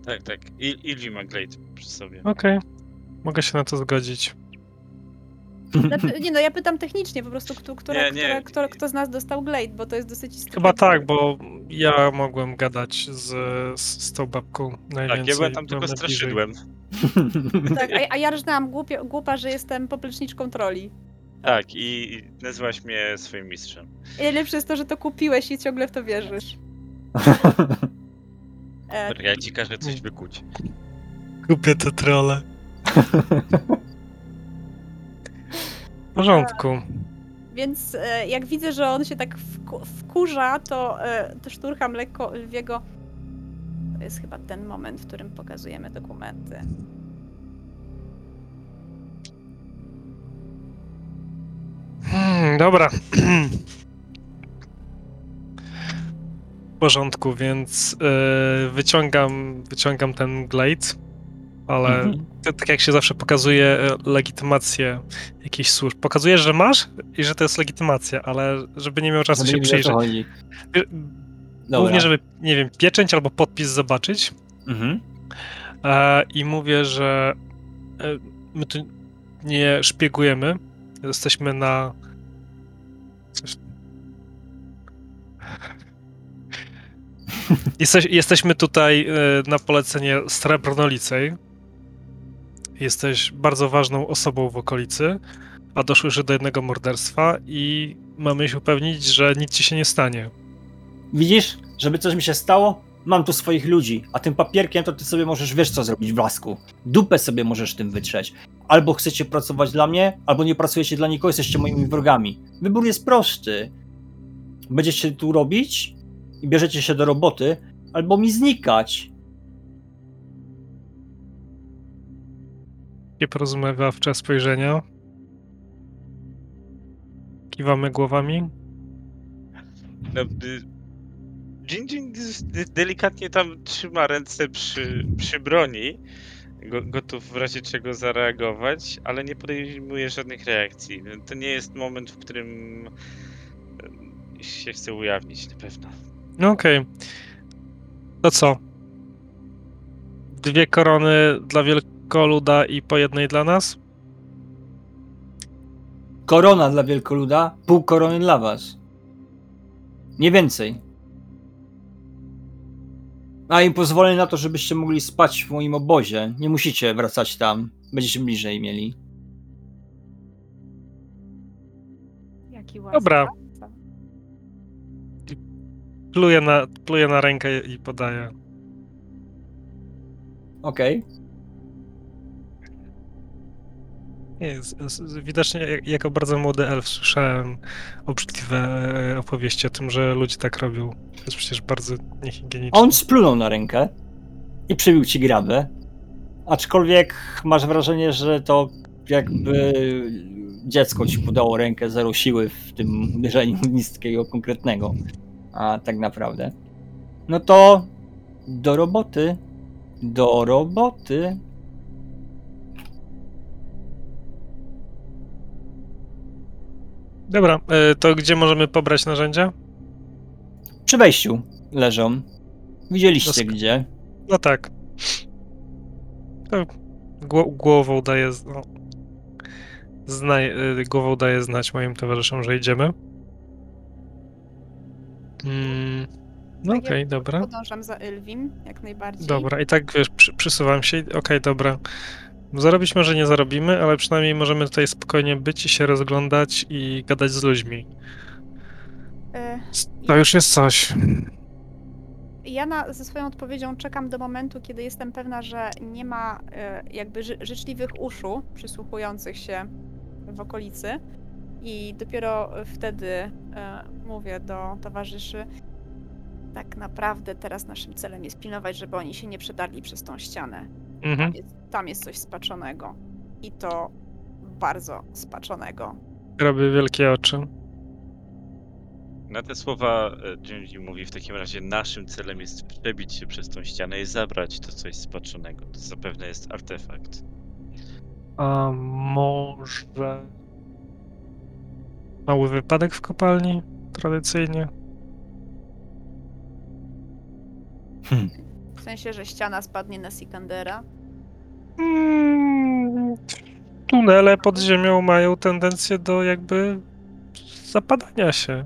Tak, tak. Il Ilvi ma Glade przy sobie. Okej, mogę się na to zgodzić. Znaczy, nie no, ja pytam technicznie po prostu, kto, która, Nie, nie. Która, kto, kto z nas dostał Glade, bo to jest dosyć istotne. Chyba tak, bo ja mogłem gadać z, z, z tą babką najwięcej. Tak, ja byłem tam byłem tylko najbliżej. straszydłem. Tak, a, a ja rżnęłam głupio, głupa, że jestem popleczniczką troli. Tak, i i nazywałaś mnie swoim mistrzem. I najlepsze jest to, że to kupiłeś i ciągle w to wierzysz. E, Dobra, Ja ci każę coś wykuć. Kupię te trole. Porządku. Więc e, jak widzę, że on się tak wku, wkurza, to, e, to szturcham lekko Lwiego. To jest chyba ten moment, w którym pokazujemy dokumenty. Hmm, dobra. W porządku, więc yy, wyciągam, wyciągam ten glade, ale Mhm. to, tak jak się zawsze pokazuje e, legitymację jakichś służb. Pokazujesz, że masz i że to jest legitymacja, ale żeby nie miał czasu Żeby się przyjrzeć. Dobra. Głównie, żeby, nie wiem, pieczęć albo podpis zobaczyć. Mhm. E, I mówię, że e, my tu nie szpiegujemy. Jesteśmy na. Jesteś, jesteśmy tutaj e, na polecenie Srebrnolicej. Jesteś bardzo ważną osobą w okolicy, a doszło już do jednego morderstwa i mamy się upewnić, że nic ci się nie stanie. Widzisz, żeby coś mi się stało? Mam tu swoich ludzi, a tym papierkiem to ty sobie możesz wiesz co zrobić w blasku. Dupę sobie możesz tym wytrzeć. Albo chcecie pracować dla mnie, albo nie pracujecie dla nikogo, jesteście moimi wrogami. Wybór jest prosty. Będziecie tu robić i bierzecie się do roboty, albo mi znikać. Nieporozumiewawcze spojrzenia. Kiwamy głowami. No, y, Jin Jin d- delikatnie tam trzyma ręce przy, przy broni, go, gotów w razie czego zareagować, ale nie podejmuje żadnych reakcji. To nie jest moment, w którym y, się chce ujawnić na pewno. No okej. To co? Dwie korony dla wielkoluda i po jednej dla nas? Korona dla wielkoluda, pół korony dla was. Nie więcej. A im pozwolę na to, żebyście mogli spać w moim obozie. Nie musicie wracać tam. Będziecie bliżej mieli. Jaki. Dobra. Pluję na, pluję na rękę i podaję. Okej. Nie, z, z, widocznie jak- jako bardzo młody elf słyszałem obrzydliwe e, opowieści o tym, że ludzie tak robią. To jest przecież bardzo niehigieniczne. On splunął na rękę i przybił ci grabę. Aczkolwiek masz wrażenie, że to jakby dziecko ci podało rękę, zero siły w tym uderzeniu nic takiego konkretnego. A tak naprawdę. No to do roboty. Do roboty. Dobra, e, to gdzie możemy pobrać narzędzia? Przy wejściu leżą. Widzieliście Dosk- gdzie. No tak. To gło- głową daję. z- No, znaj, y, głową daję znać moim towarzyszom, że idziemy. Mm, no okej, dobra. Podążam za Ylwim, jak najbardziej. Dobra, i tak wiesz, przy, przysuwam się. Okej, dobra. Zarobić może nie zarobimy, ale przynajmniej możemy tutaj spokojnie być i się rozglądać i gadać z ludźmi. E, To już jest coś. ja na, ze swoją odpowiedzią czekam do momentu, kiedy jestem pewna, że nie ma e, jakby ży, życzliwych uszu przysłuchujących się w okolicy. I dopiero wtedy e, mówię do towarzyszy, tak naprawdę teraz naszym celem jest pilnować, żeby oni się nie przedarli przez tą ścianę. Mhm. Tam jest, tam jest coś spaczonego. I to bardzo spaczonego. Robię wielkie oczy. Na te słowa e, Jinji mówi w takim razie naszym celem jest przebić się przez tą ścianę i zabrać to coś spaczonego. To zapewne jest artefakt. A może. Mały wypadek w kopalni? Tradycyjnie. W sensie, że ściana spadnie na Sikandera. Mm, tunele pod ziemią mają tendencję do jakby zapadania się.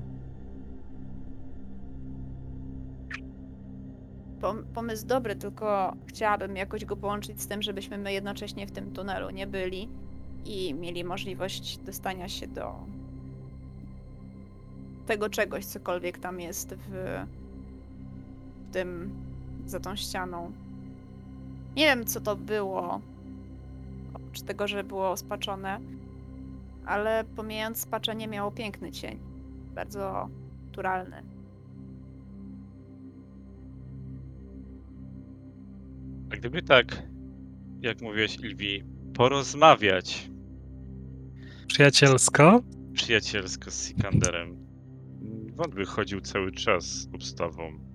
Pom- pomysł dobry, tylko chciałabym jakoś go połączyć z tym, żebyśmy my jednocześnie w tym tunelu nie byli i mieli możliwość dostania się do tego czegoś, cokolwiek tam jest w, w tym, za tą ścianą. Nie wiem, co to było, oprócz tego, że było spaczone, ale pomijając spaczenie miało piękny cień, bardzo naturalny. A gdyby tak, jak mówiłeś Ilwi, porozmawiać Przyjacielsko. przyjacielsko z Sikanderem, wątby chodził cały czas z obstawą.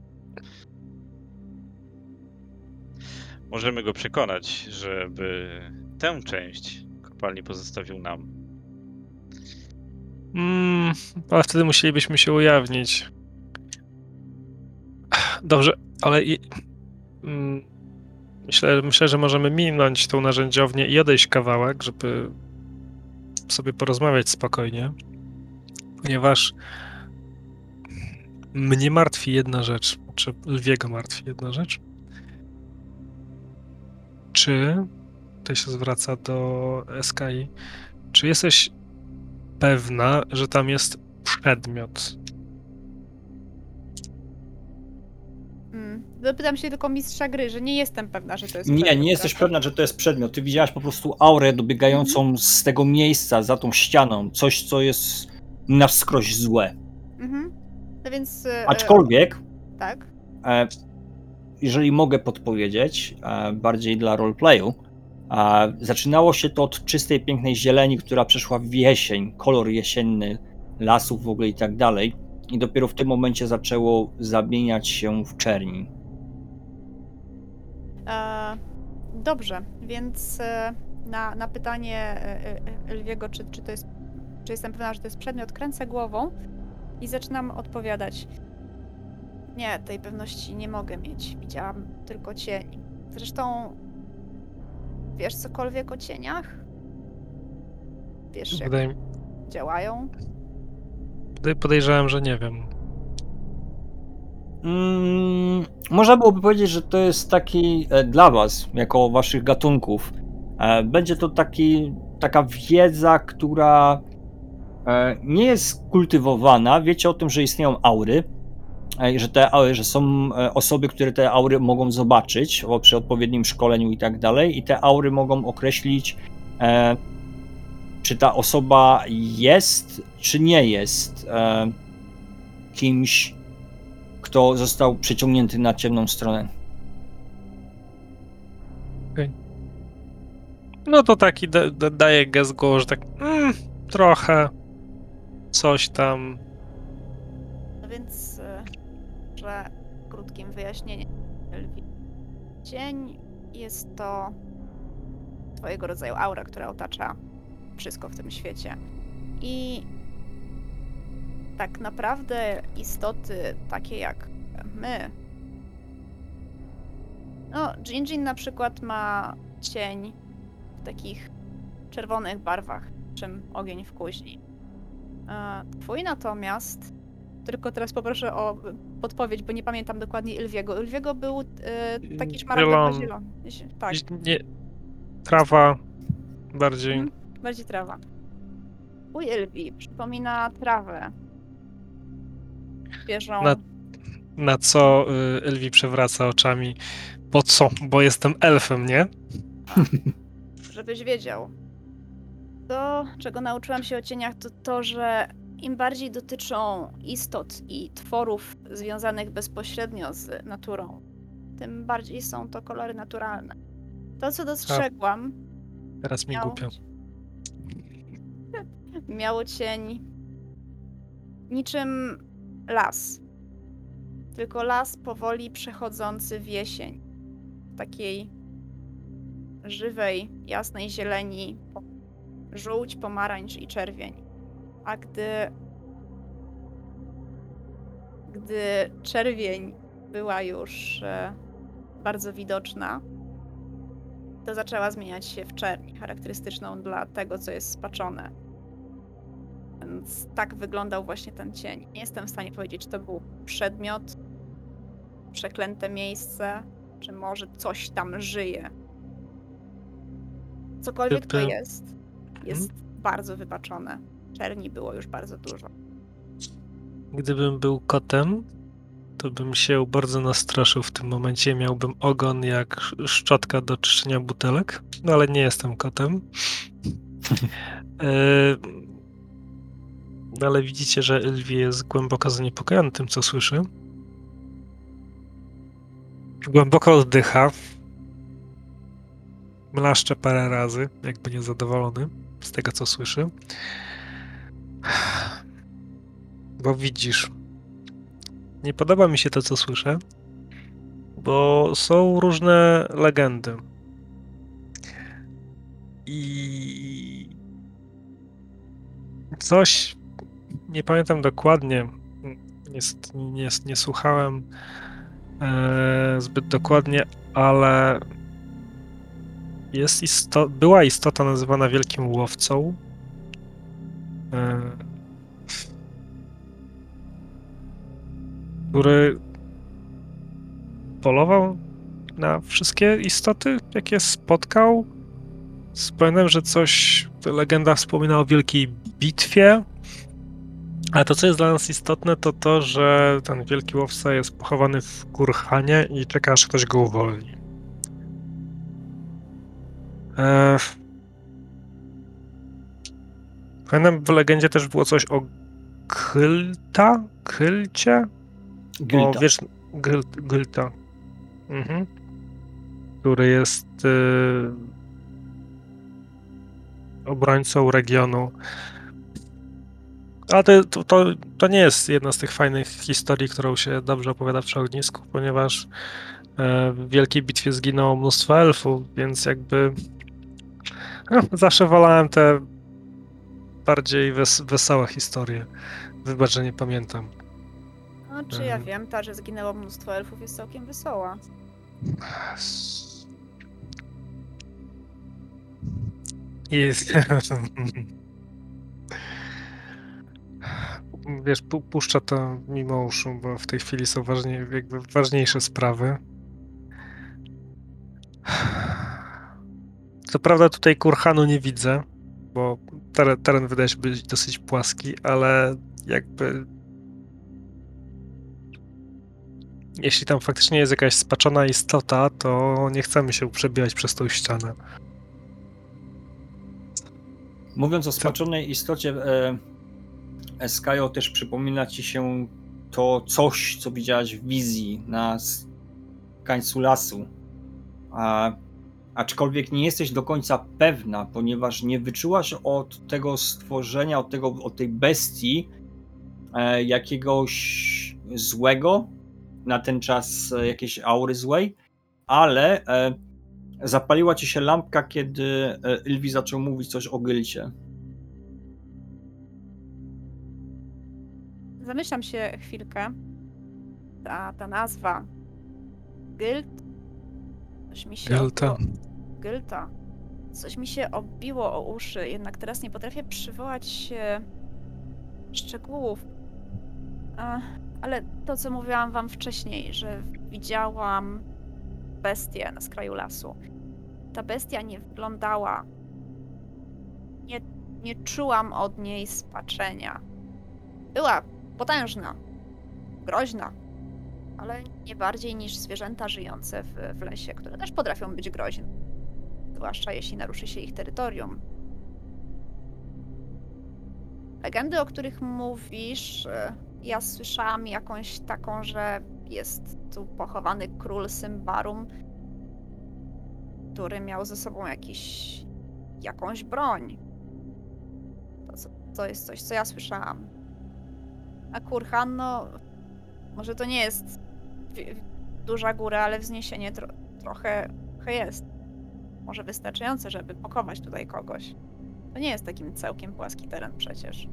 Możemy go przekonać, żeby tę część kopalni pozostawił nam. Mm, ale wtedy musielibyśmy się ujawnić. Dobrze, ale i, mm, myślę, myślę, że możemy minąć tą narzędziownię i odejść kawałek, żeby sobie porozmawiać spokojnie, ponieważ mnie martwi jedna rzecz, czy Lwiego martwi jedna rzecz. Czy, tutaj się zwraca do SKI, czy jesteś pewna, że tam jest przedmiot. Mm. Zapytam się tylko mistrza gry, że nie jestem pewna, że to jest Nie, przedmiot, nie jesteś pewna, że to jest przedmiot. Ty widziałaś po prostu aurę dobiegającą z tego miejsca, za tą ścianą. Coś, co jest na wskroś złe. Mhm. No więc. e, Aczkolwiek, Tak. e, jeżeli mogę podpowiedzieć, e, bardziej dla roleplayu, e, zaczynało się to od czystej, pięknej zieleni, która przeszła w jesień, kolor jesienny lasów w ogóle i tak dalej. I dopiero w tym momencie zaczęło zamieniać się w czerni. E, dobrze, więc na, na pytanie Lwiego, czy, czy to jest. Czy jestem pewna, że to jest przedmiot, kręcę głową i zaczynam odpowiadać. Nie, tej pewności nie mogę mieć. Widziałam tylko cień. Zresztą. Wiesz cokolwiek o cieniach? Wiesz, jak Wydaje, działają? wydaje- podejrzewam, że nie wiem. Mm, można byłoby powiedzieć, że to jest taki e, dla Was, jako Waszych gatunków. E, będzie to taki, taka wiedza, która e, nie jest kultywowana. Wiecie o tym, że istnieją aury, że, te, że są e, osoby, które te aury mogą zobaczyć przy odpowiednim szkoleniu i tak dalej, i te aury mogą określić, e, czy ta osoba jest, czy nie jest e, kimś kto został przyciągnięty na ciemną stronę. No to taki da, da, daje gest głową, że tak mm, trochę coś tam. Że krótkim wyjaśnieniem. Cień jest to twojego rodzaju aura, która otacza wszystko w tym świecie. I tak naprawdę istoty takie jak my. No, Jinjin na przykład ma cień w takich czerwonych barwach, czym ogień w kuźni. E, Twój natomiast tylko teraz poproszę o podpowiedź, bo nie pamiętam dokładnie Ilwiego. Ilwiego był e, taki szmaragdowo zielony. Tak, Nie, trawa bardziej. Mhm. bardziej trawa. Twój Ilwi przypomina trawę. Świeżą. Na- Na co y, Elwi przewraca oczami. Po co? Bo jestem elfem, nie? Żebyś wiedział. To, czego nauczyłam się o cieniach, to to, że im bardziej dotyczą istot i tworów związanych bezpośrednio z naturą, tym bardziej są to kolory naturalne. To, co dostrzegłam, Teraz mi miało, głupio. miało cień niczym las. Tylko las powoli przechodzący w jesień. Takiej żywej, jasnej zieleni, żółć, pomarańcz i czerwień. A gdy gdy czerwień była już e, bardzo widoczna, to zaczęła zmieniać się w czerni, charakterystyczną dla tego, co jest spaczone. Więc tak wyglądał właśnie ten cień. Nie jestem w stanie powiedzieć, czy to był przedmiot, przeklęte miejsce, czy może coś tam żyje. Cokolwiek to jest, jest bardzo wybaczone. Czerni było już bardzo dużo. Gdybym był kotem, to bym się bardzo nastraszył w tym momencie. Miałbym ogon jak sz- szczotka do czyszczenia butelek, no ale nie jestem kotem. No ale widzicie, że Elwi jest głęboko zaniepokojony tym, co słyszy. Głęboko oddycha. Mlaszcze parę razy, jakby niezadowolony z tego, co słyszy. Bo widzisz, nie podoba mi się to, co słyszę, bo są różne legendy. I coś, nie pamiętam dokładnie, niestety nie, nie słuchałem e, zbyt dokładnie, ale jest była istota nazywana Wielkim Łowcą. E, który polował na wszystkie istoty, jakie spotkał. Pamiętam, że coś, legenda wspomina o wielkiej bitwie, ale to, co jest dla nas istotne, to to, że ten wielki łowca jest pochowany w Kurhanie i czeka, aż ktoś go uwolni. Eee... Pamiętam, w legendzie też było coś o Kylta? Kylcie? Gilda. O, wiesz, Gyl, Gylta. Mhm. Który jest y, obrońcą regionu. A to, to, to, to nie jest jedna z tych fajnych historii, którą się dobrze opowiada przy ognisku, ponieważ e, w wielkiej bitwie zginęło mnóstwo elfów, więc jakby no, zawsze wolałem te bardziej wes, wesołe historie. Wybacz, że nie pamiętam. No, czy ja wiem, ta, że zginęło mnóstwo elfów jest całkiem wesoła. Jest. Wiesz, pu- puszcza to mimo uszu, bo w tej chwili są ważnie, jakby ważniejsze sprawy. Co prawda tutaj kurhanu nie widzę, bo teren, teren wydaje się być dosyć płaski, ale jakby jeśli tam faktycznie jest jakaś spaczona istota, to nie chcemy się przebijać przez tą ścianę. Mówiąc o spaczonej istocie, e, Eskajo też przypomina ci się to coś, co widziałaś w wizji na końcu lasu. A, aczkolwiek nie jesteś do końca pewna, ponieważ nie wyczułaś od tego stworzenia, od, tego, od tej bestii e, jakiegoś złego, na ten czas e, jakiejś aury złej, ale e, zapaliła ci się lampka, kiedy e, Ylwi zaczął mówić coś o Gylcie. Zamyślam się chwilkę. Ta, ta nazwa. Gylt. Coś mi się Gylta. obiło- Gylta. Coś mi się obiło o uszy, jednak teraz nie potrafię przywołać e, szczegółów. Ale to, co mówiłam wam wcześniej, że widziałam bestię na skraju lasu. Ta bestia nie wyglądała. Nie, nie czułam od niej spaczenia. Była potężna, groźna, ale nie bardziej niż zwierzęta żyjące w, w lesie, które też potrafią być groźne. Zwłaszcza jeśli naruszy się ich terytorium. Legendy, o których mówisz, e, ja słyszałam jakąś taką, że jest tu pochowany król Symbarum, który miał ze sobą jakiś, jakąś broń. To, to jest coś, co ja słyszałam. A Kurhan, no, może to nie jest duża góra, ale wzniesienie tro trochę, trochę jest. Może wystarczające, żeby pokować tutaj kogoś. To nie jest takim całkiem płaski teren przecież.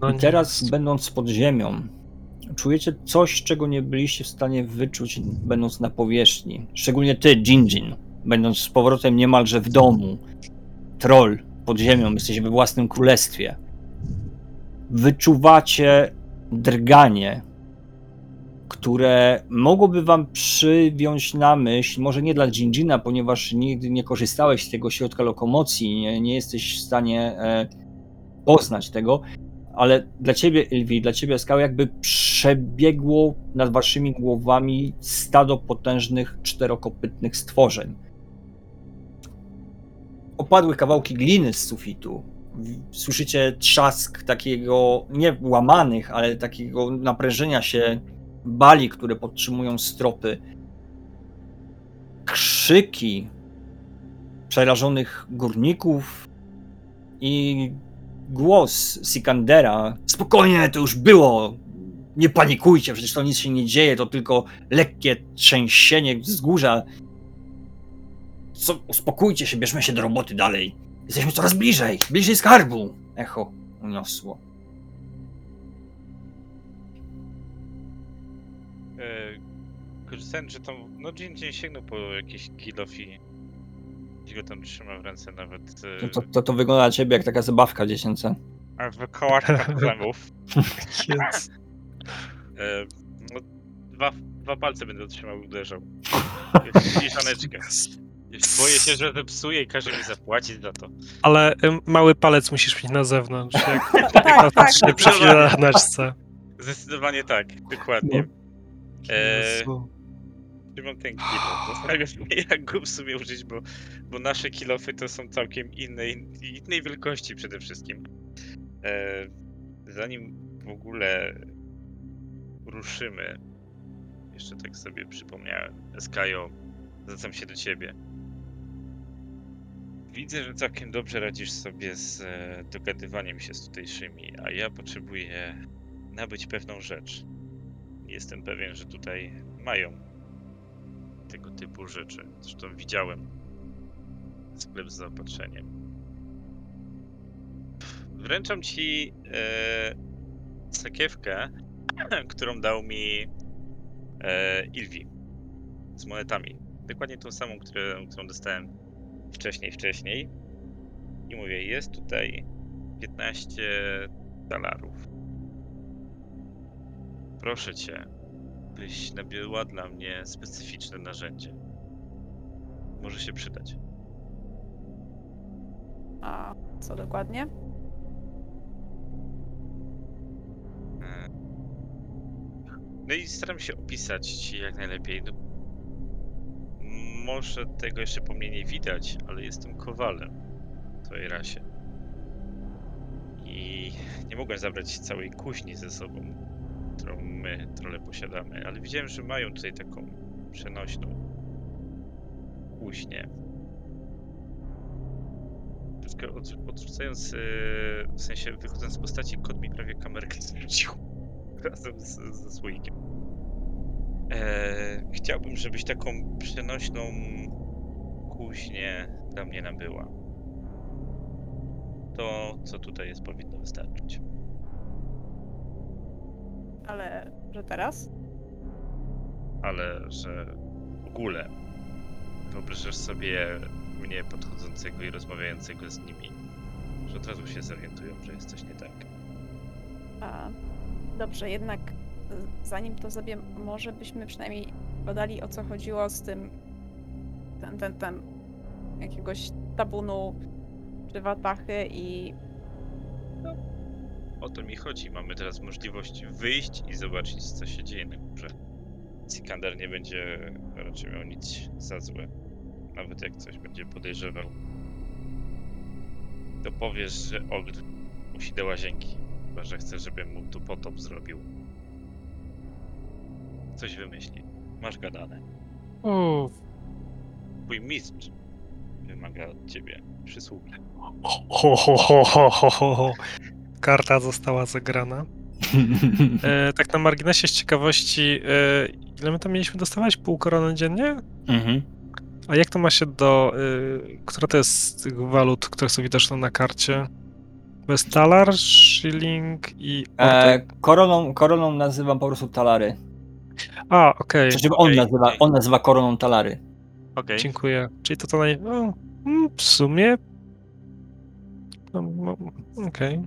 No I teraz, będąc pod ziemią, czujecie coś, czego nie byliście w stanie wyczuć, będąc na powierzchni. Szczególnie ty, Jinjin, będąc z powrotem niemalże w domu. Troll pod ziemią, jesteś we własnym królestwie. Wyczuwacie drganie, które mogłoby wam przywiąć na myśl, może nie dla Jinjina, ponieważ nigdy nie korzystałeś z tego środka lokomocji, nie, nie jesteś w stanie e, poznać tego, ale dla ciebie, Ilwi, dla ciebie skał jakby przebiegło nad waszymi głowami stado potężnych czterokopytnych stworzeń. Opadły kawałki gliny z sufitu. Słyszycie trzask takiego, nie łamanych, ale takiego naprężenia się bali, które podtrzymują stropy. Krzyki przerażonych górników i głos Sikandera. Spokojnie, to już było. Nie panikujcie, przecież to nic się nie dzieje, to tylko lekkie trzęsienie wzgórza. Co, uspokójcie się, bierzmy się do roboty dalej. Jesteśmy coraz bliżej, bliżej skarbu. Echo uniosło. Korzystając, że tam, no dzień dzień sięgnął po jakiś kilof i go tam trzyma w ręce nawet. E, To, to, to, to wygląda na ciebie jak taka zabawka dziecięca. A w kołaczkach problemów. Jest. E, no, dwa, dwa palce będę trzymał i uderzał. I żaneczkę. Boję się, że zepsuje i każe mi zapłacić za to. Ale mały palec musisz mieć na zewnątrz, jak tak, tak. się przy chwileczce. Zdecydowanie tak, dokładnie. E, Jezu. Trzymam ten kilo. Zastanawiam się, jak go w sumie użyć, bo, bo nasze kilofy to są całkiem innej, innej wielkości przede wszystkim. E, zanim w ogóle ruszymy, jeszcze tak sobie przypomniałem, Skajo, zwracam się do ciebie. Widzę, że całkiem dobrze radzisz sobie z e, dogadywaniem się z tutejszymi, a ja potrzebuję nabyć pewną rzecz. Jestem pewien, że tutaj mają tego typu rzeczy. Zresztą widziałem sklep z zaopatrzeniem. Wręczam ci e, sakiewkę, którą dał mi e, Ilvi z monetami. Dokładnie tą samą, które, którą dostałem wcześniej, wcześniej. I mówię, jest tutaj 15 dolarów. Proszę cię, byś nabyła dla mnie specyficzne narzędzie. Może się przydać. A co dokładnie? E, No i staram się opisać ci jak najlepiej. No, może tego jeszcze po mnie nie widać, ale jestem kowalem w twojej rasie. I nie mogłem zabrać całej kuźni ze sobą, którą my, trole, posiadamy, ale widziałem, że mają tutaj taką przenośną kuźnię. Troszkę od, odrzucając, yy, w sensie wychodząc z postaci, kot mi prawie kamerkę zwrócił razem ze słoikiem. Eee, chciałbym, żebyś taką przenośną kuźnię dla mnie nabyła. To, co tutaj jest, powinno wystarczyć. Ale że teraz? Ale że w ogóle wyobrażasz sobie mnie podchodzącego i rozmawiającego z nimi, że od razu się zorientują, że jest coś nie tak. A, dobrze, jednak y, zanim to zrobię, może byśmy przynajmniej badali o co chodziło z tym ten, ten, ten jakiegoś tabunu czy watachy i to mi chodzi. Mamy teraz możliwość wyjść i zobaczyć, co się dzieje na górze. Sikander nie będzie raczej miał nic za złe. Nawet jak coś będzie podejrzewał. To powiesz, że Ogr musi do łazienki. Chyba, że chce, żebym mu tu potop zrobił. Coś wymyśli. Masz gadane. O, Twój mistrz wymaga od ciebie przysługi. ho, ho, ho, ho, ho, ho, ho. Karta została zagrana. E, tak na marginesie z ciekawości, e, ile my tam mieliśmy dostawać? Pół korony dziennie? Mhm. A jak to ma się do. Y, która to jest z tych walut, które są widoczne na karcie? To jest talar, shilling i. E, koroną, koroną nazywam po prostu talary. A, okej, Znaczy on, Okej, nazywa, on nazywa koroną talary. Okej. dziękuję. Czyli to to naj. No, mm, w sumie. No, no, okej.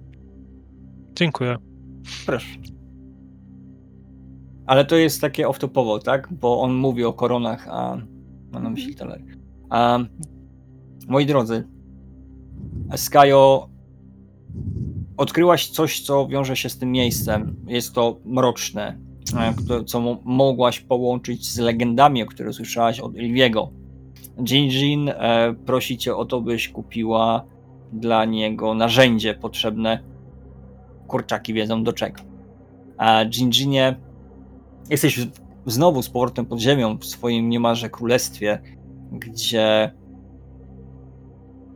Dziękuję. Proszę. Ale to jest takie off-topowo, tak? Bo on mówi o koronach, a ma na myśli talary. A, moi drodzy, Skajo, odkryłaś coś, co wiąże się z tym miejscem. Jest to mroczne, co mo- mogłaś połączyć z legendami, o których słyszałaś od Ilwiego. Jinjin e, prosi cię o to, byś kupiła dla niego narzędzie potrzebne. Kurczaki wiedzą do czego. A Jinjinie, jesteś znowu z powrotem pod ziemią w swoim niemalże królestwie, gdzie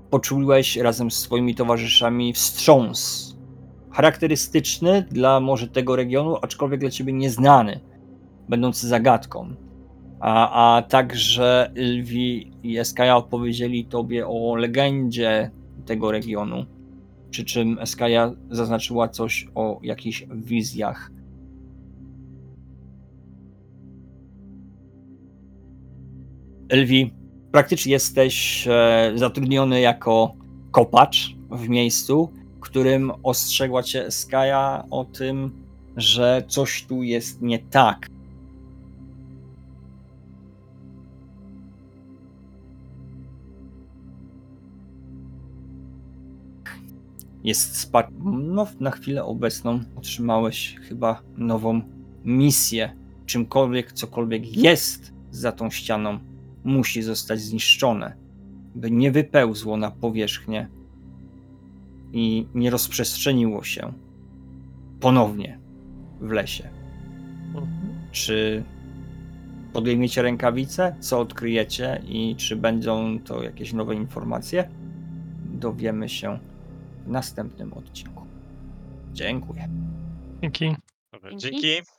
poczułeś razem z swoimi towarzyszami wstrząs. Charakterystyczny dla może tego regionu, aczkolwiek dla ciebie nieznany, będący zagadką. A, a także Lwi i Eskaja opowiedzieli tobie o legendzie tego regionu. Przy czym Eskaja zaznaczyła coś o jakichś wizjach. Elwi, praktycznie jesteś e, zatrudniony jako kopacz w miejscu, którym ostrzegła cię Eskaja o tym, że coś tu jest nie tak. Jest spa- no, na chwilę obecną otrzymałeś chyba nową misję. Czymkolwiek, cokolwiek jest za tą ścianą, musi zostać zniszczone, by nie wypełzło na powierzchnię i nie rozprzestrzeniło się ponownie w lesie. Czy podejmiecie rękawice, co odkryjecie i czy będą to jakieś nowe informacje? Dowiemy się w następnym odcinku. Dziękuję. Dzięki. Dobra, Dzięki. dzięki.